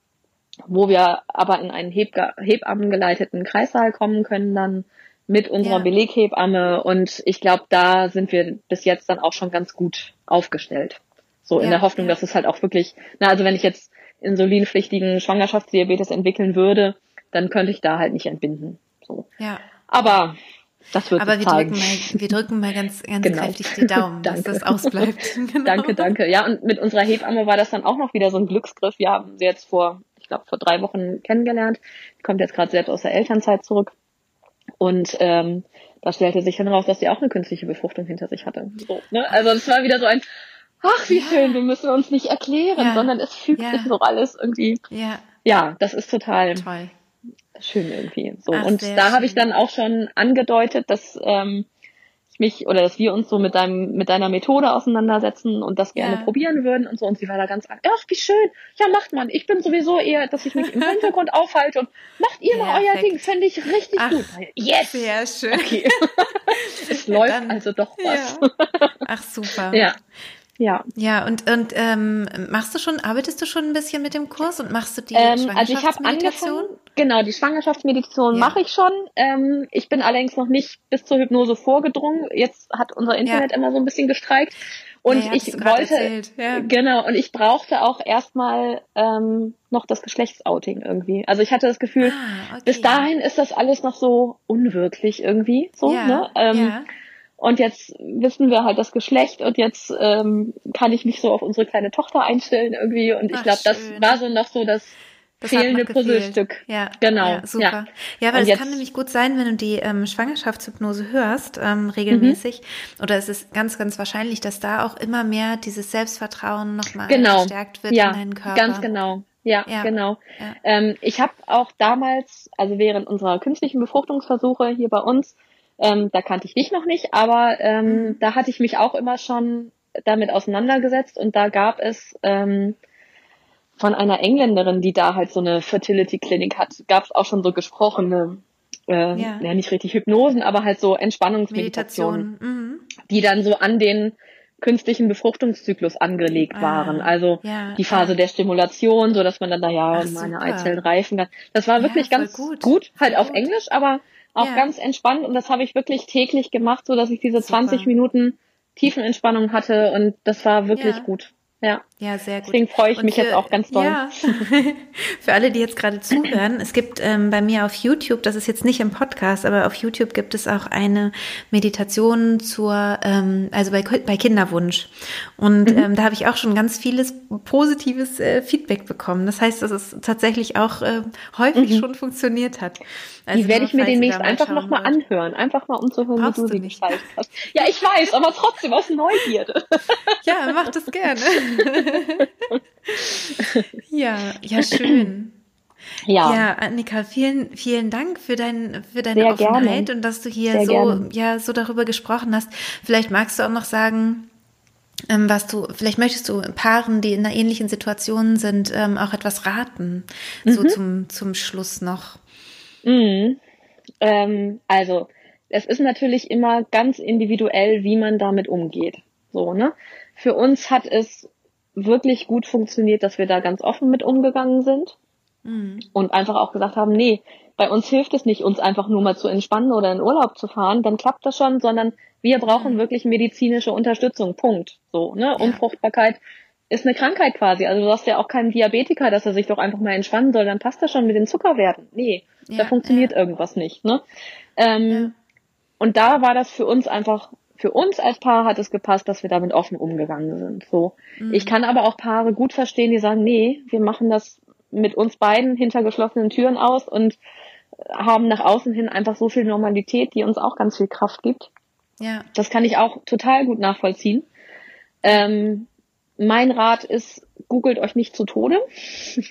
wo wir aber in einen Hebga Hebammengeleiteten Kreissaal kommen können dann mit unserer Ja. Beleghebamme und ich glaube, da sind wir bis jetzt dann auch schon ganz gut aufgestellt. So in Ja, der Hoffnung, ja. dass es halt auch wirklich, na also wenn ich jetzt insulinpflichtigen Schwangerschaftsdiabetes entwickeln würde, dann könnte ich da halt nicht entbinden. So. Ja. Aber das wird Aber wir drücken mal, wir drücken mal ganz, ganz Genau. kräftig die Daumen, dass das ausbleibt. Genau. Danke, danke. Ja, und mit unserer Hebamme war das dann auch noch wieder so ein Glücksgriff. Wir haben sie jetzt vor, ich glaube, vor drei Wochen kennengelernt. Die kommt jetzt gerade selbst aus der Elternzeit zurück. Und ähm, da stellte sich dann raus, dass sie auch eine künstliche Befruchtung hinter sich hatte. So, ne? Also es war wieder so ein, ach wie Ja. schön, wir müssen uns nicht erklären, Ja. sondern es fügt Ja. sich so alles irgendwie. Ja, Ja, das ist total toll. Schön irgendwie. So. Ach, und da habe ich dann auch schon angedeutet, dass ähm, mich oder dass wir uns so mit deinem mit deiner Methode auseinandersetzen und das gerne Ja. probieren würden und so und sie war da ganz ach wie schön ja macht man ich bin sowieso eher dass ich mich im Hintergrund aufhalte und macht ihr mal euer. Ding fände ich richtig Ach, gut yes Sehr schön. okay es läuft Dann- also doch was Ja. Ach super. ja ja Ja, und, und ähm, machst du schon, arbeitest du schon ein bisschen mit dem Kurs und machst du die Ähm, also ich genau, die Schwangerschaftsmeditation Ja. mache ich schon. Ähm, ich bin allerdings noch nicht bis zur Hypnose vorgedrungen. Jetzt hat unser Internet immer so ein bisschen gestreikt. Und Ja, ich wollte, ja. genau, und ich brauchte auch erstmal ähm, noch das Geschlechtsouting irgendwie. Also ich hatte das Gefühl, Ah, okay. bis dahin ist das alles noch so unwirklich irgendwie. So, ja, ne? Ähm, ja. Und jetzt wissen wir halt das Geschlecht und jetzt ähm, kann ich mich so auf unsere kleine Tochter einstellen irgendwie. Und ich Ach, glaube, das war so noch so das, Das fehlende. Puzzlestück. Ja, Genau, Ja, super. ja. Ja, weil es kann nämlich gut sein, wenn du die ähm, Schwangerschaftshypnose hörst, ähm, regelmäßig, Mhm. oder es ist ganz, ganz wahrscheinlich, dass da auch immer mehr dieses Selbstvertrauen nochmal Genau. gestärkt wird ja, in deinen Körper. ganz genau. Ja, Ja, genau. ja. Ähm, ich habe auch damals, also während unserer künstlichen Befruchtungsversuche hier bei uns, ähm, da kannte ich dich noch nicht, aber ähm, Mhm. da hatte ich mich auch immer schon damit auseinandergesetzt und da gab es ähm, von einer Engländerin, die da halt so eine Fertility-Klinik hat, gab es auch schon so gesprochene, äh, Ja. ja. nicht richtig Hypnosen, aber halt so Entspannungsmeditationen Meditation. Mhm. die dann so an den künstlichen Befruchtungszyklus angelegt Ah, waren. Also ja, die Phase ja. der Stimulation, so dass man dann da ja Ach, meine. Eizellen reifen kann. Das war wirklich ganz gut. gut, halt auf gut. Englisch, aber auch Ja. ganz entspannt und das habe ich wirklich täglich gemacht, so dass ich diese Super. 20 Minuten Tiefenentspannung hatte und das war wirklich Ja. gut. Ja, Ja, sehr gut. deswegen freue ich Und mich jetzt für- auch ganz doll. Ja, für alle, die jetzt gerade zuhören, es gibt ähm, bei mir auf YouTube, das ist jetzt nicht im Podcast, aber auf YouTube gibt es auch eine Meditation zur, ähm, also bei, bei Kinderwunsch. Und Mhm. ähm, da habe ich auch schon ganz vieles positives äh, Feedback bekommen. Das heißt, dass es tatsächlich auch äh, häufig schon funktioniert hat. Also Mhm. die werde ich mir demnächst einfach nochmal anhören. Einfach mal um zu hören, Brauchst wie du du sie nicht. gestaltet hast. Ja, ich weiß, aber trotzdem aus Neugierde. Ja, mach das gerne. ja, ja, schön. Ja, Annika, vielen, vielen Dank für, dein, für deine Sehr Offenheit gerne. und dass du hier Sehr so, gerne. ja, so darüber gesprochen hast. Vielleicht magst du auch noch sagen, ähm, was du, vielleicht möchtest du Paaren, die in einer ähnlichen Situation sind, ähm, auch etwas raten, Mhm. so zum, zum Schluss noch. Mhm. Ähm, also, es ist natürlich immer ganz individuell, wie man damit umgeht. So, ne? Für uns hat es wirklich gut funktioniert, dass wir da ganz offen mit umgegangen sind Mhm. und einfach auch gesagt haben, nee, bei uns hilft es nicht, uns einfach nur mal zu entspannen oder in Urlaub zu fahren, dann klappt das schon, sondern wir brauchen wirklich medizinische Unterstützung. Punkt. So, ne? Unfruchtbarkeit ist eine Krankheit quasi. Also du sagst ja auch keinem Diabetiker, dass er sich doch einfach mal entspannen soll, dann passt das schon mit den Zuckerwerten. Nee, Ja, da funktioniert ja. irgendwas nicht. Ne? Ähm, Ja. Und da war das für uns einfach, für uns als Paar hat es gepasst, dass wir damit offen umgegangen sind. So. Mhm. Ich kann aber auch Paare gut verstehen, die sagen, nee, wir machen das mit uns beiden hinter geschlossenen Türen aus und haben nach außen hin einfach so viel Normalität, die uns auch ganz viel Kraft gibt. Ja, Das kann ich auch total gut nachvollziehen. Ähm, mein Rat ist, googelt euch nicht zu Tode.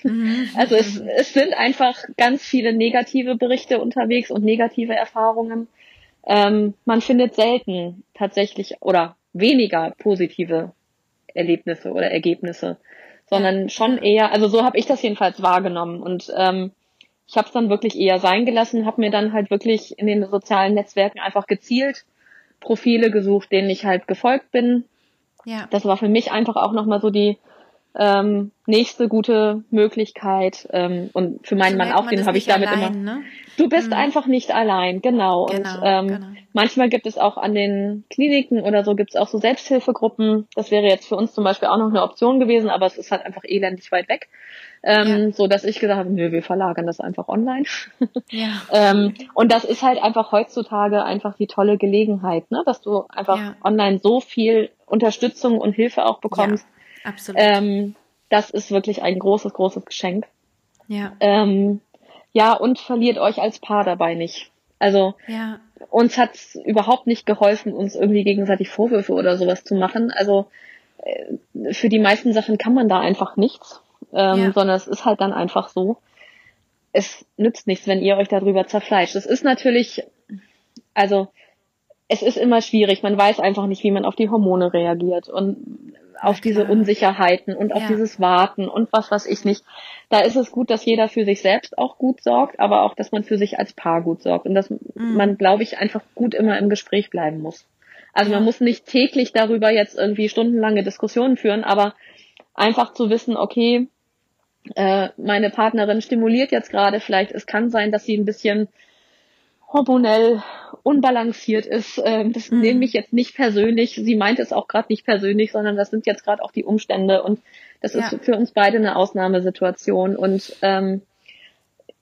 Mhm. Also es, es sind einfach ganz viele negative Berichte unterwegs und negative Erfahrungen. Ähm, man findet selten tatsächlich oder weniger positive Erlebnisse oder Ergebnisse, sondern schon eher, also so habe ich das jedenfalls wahrgenommen und ähm, ich habe es dann wirklich eher sein gelassen, habe mir dann halt wirklich in den sozialen Netzwerken einfach gezielt Profile gesucht, denen ich halt gefolgt bin. ja. Das war für mich einfach auch nochmal so die ähm, nächste gute Möglichkeit ähm, und für meinen So Mann auch, den habe ich damit allein, immer. Ne? Du bist Mhm. einfach nicht allein, genau. Genau, und ähm, genau. manchmal gibt es auch an den Kliniken oder so gibt es auch so Selbsthilfegruppen. Das wäre jetzt für uns zum Beispiel auch noch eine Option gewesen, aber es ist halt einfach elendig weit weg. Ähm, So dass ich gesagt habe, nö, wir verlagern das einfach online. Ja. ähm, und das ist halt einfach heutzutage einfach die tolle Gelegenheit, ne? dass du einfach Ja. online so viel Unterstützung und Hilfe auch bekommst. ja, absolut. Ähm, das ist wirklich ein großes, großes Geschenk. ja, Ähm, ja, und verliert euch als Paar dabei nicht. Also ja, uns hat's überhaupt nicht geholfen, uns irgendwie gegenseitig Vorwürfe oder sowas zu machen. Also äh, für die meisten Sachen kann man da einfach nichts, ähm, Ja. sondern es ist halt dann einfach so. Es nützt nichts, wenn ihr euch darüber zerfleischt. Es ist natürlich, also es ist immer schwierig. Man weiß einfach nicht, wie man auf die Hormone reagiert und auf diese Unsicherheiten und auf ja. dieses Warten und was weiß ich nicht. Da ist es gut, dass jeder für sich selbst auch gut sorgt, aber auch, dass man für sich als Paar gut sorgt und dass mhm. man, glaube ich, einfach gut immer im Gespräch bleiben muss. Also ja. man muss nicht täglich darüber jetzt irgendwie stundenlange Diskussionen führen, aber einfach zu wissen, okay, äh, meine Partnerin stimuliert jetzt gerade vielleicht, es kann sein, dass sie ein bisschen hormonell unbalanciert ist. Ähm, das mhm. nehme ich jetzt nicht persönlich. Sie meint es auch gerade nicht persönlich, sondern das sind jetzt gerade auch die Umstände und das ja. ist für uns beide eine Ausnahmesituation und ähm,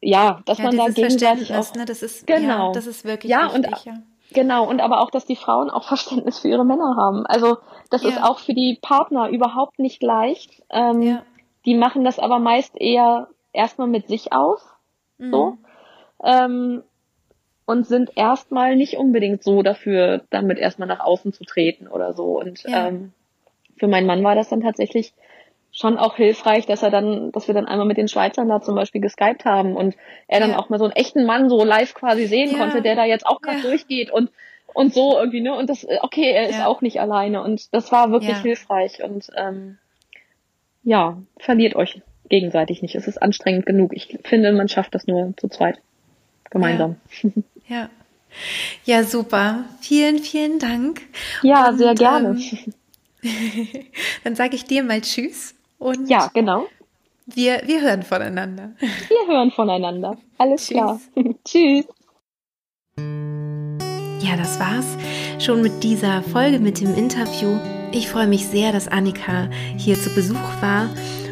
ja, dass ja, man da gegenseitig auch, ne, das ist genau, ja, das ist wirklich ja wichtig, und ja. genau und aber auch, dass die Frauen auch Verständnis für ihre Männer haben. Also das ist auch für die Partner überhaupt nicht leicht. Ähm. Die machen das aber meist eher erstmal mit sich aus, mhm. so. Ähm, und sind erstmal nicht unbedingt so dafür, damit erstmal nach außen zu treten oder so. Und ja. ähm, für meinen Mann war das dann tatsächlich schon auch hilfreich, dass er dann, dass wir dann einmal mit den Schweizern da zum Beispiel geskypt haben und er dann ja. auch mal so einen echten Mann so live quasi sehen ja. konnte, der da jetzt auch gerade durchgeht und und so irgendwie, ne? Und das, okay, er ist auch nicht alleine und das war wirklich hilfreich und ähm, ja, verliert euch gegenseitig nicht. Es ist anstrengend genug. Ich finde, man schafft das nur zu zweit. Gemeinsam. Ja. Ja, super. Vielen, vielen Dank. Ja, und, sehr gerne. Ähm, dann sage ich dir mal Tschüss. Und ja, genau. Wir, wir hören voneinander. Wir hören voneinander. Alles Tschüss. klar. Tschüss. Ja, das war's schon mit dieser Folge mit dem Interview. Ich freue mich sehr, dass Annika hier zu Besuch war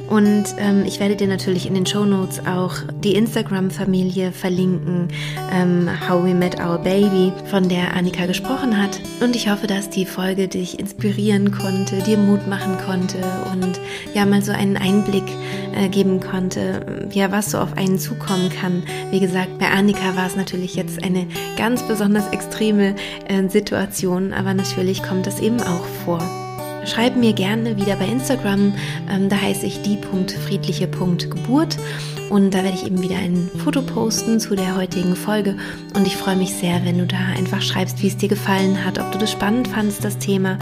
und ähm, ich werde dir natürlich in den Show Notes auch die Instagram-Familie verlinken, ähm, How We Met Our Baby, von der Annika gesprochen hat. Und ich hoffe, dass die Folge dich inspirieren konnte, dir Mut machen konnte und ja mal so einen Einblick äh, geben konnte, ja, was so auf einen zukommen kann. Wie gesagt, bei Annika war es natürlich jetzt eine ganz besonders extreme äh, Situation, aber natürlich kommt das eben auch vor. Schreib mir gerne wieder bei Instagram, ähm, da heiße ich die.friedliche.geburt und da werde ich eben wieder ein Foto posten zu der heutigen Folge. Und ich freue mich sehr, wenn du da einfach schreibst, wie es dir gefallen hat, ob du das spannend fandest, das Thema.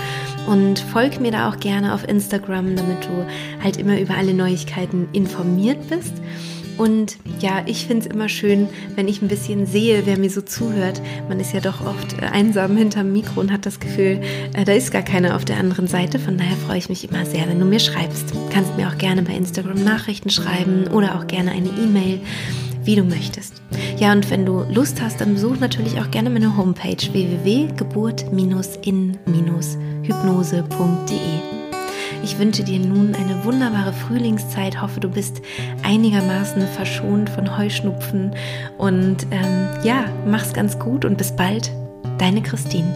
Und folg mir da auch gerne auf Instagram, damit du halt immer über alle Neuigkeiten informiert bist. Und ja, ich finde es immer schön, wenn ich ein bisschen sehe, wer mir so zuhört. Man ist ja doch oft äh, einsam hinterm Mikro und hat das Gefühl, äh, da ist gar keiner auf der anderen Seite. Von daher freue ich mich immer sehr, wenn du mir schreibst. Du kannst mir auch gerne bei Instagram Nachrichten schreiben oder auch gerne eine E-Mail, wie du möchtest. Ja, und wenn du Lust hast, dann besuch natürlich auch gerne meine Homepage www.geburt-in-hypnose.de. Ich wünsche dir nun eine wunderbare Frühlingszeit. Hoffe, du bist einigermaßen verschont von Heuschnupfen. Und ähm, ja, mach's ganz gut und bis bald. Deine Christine.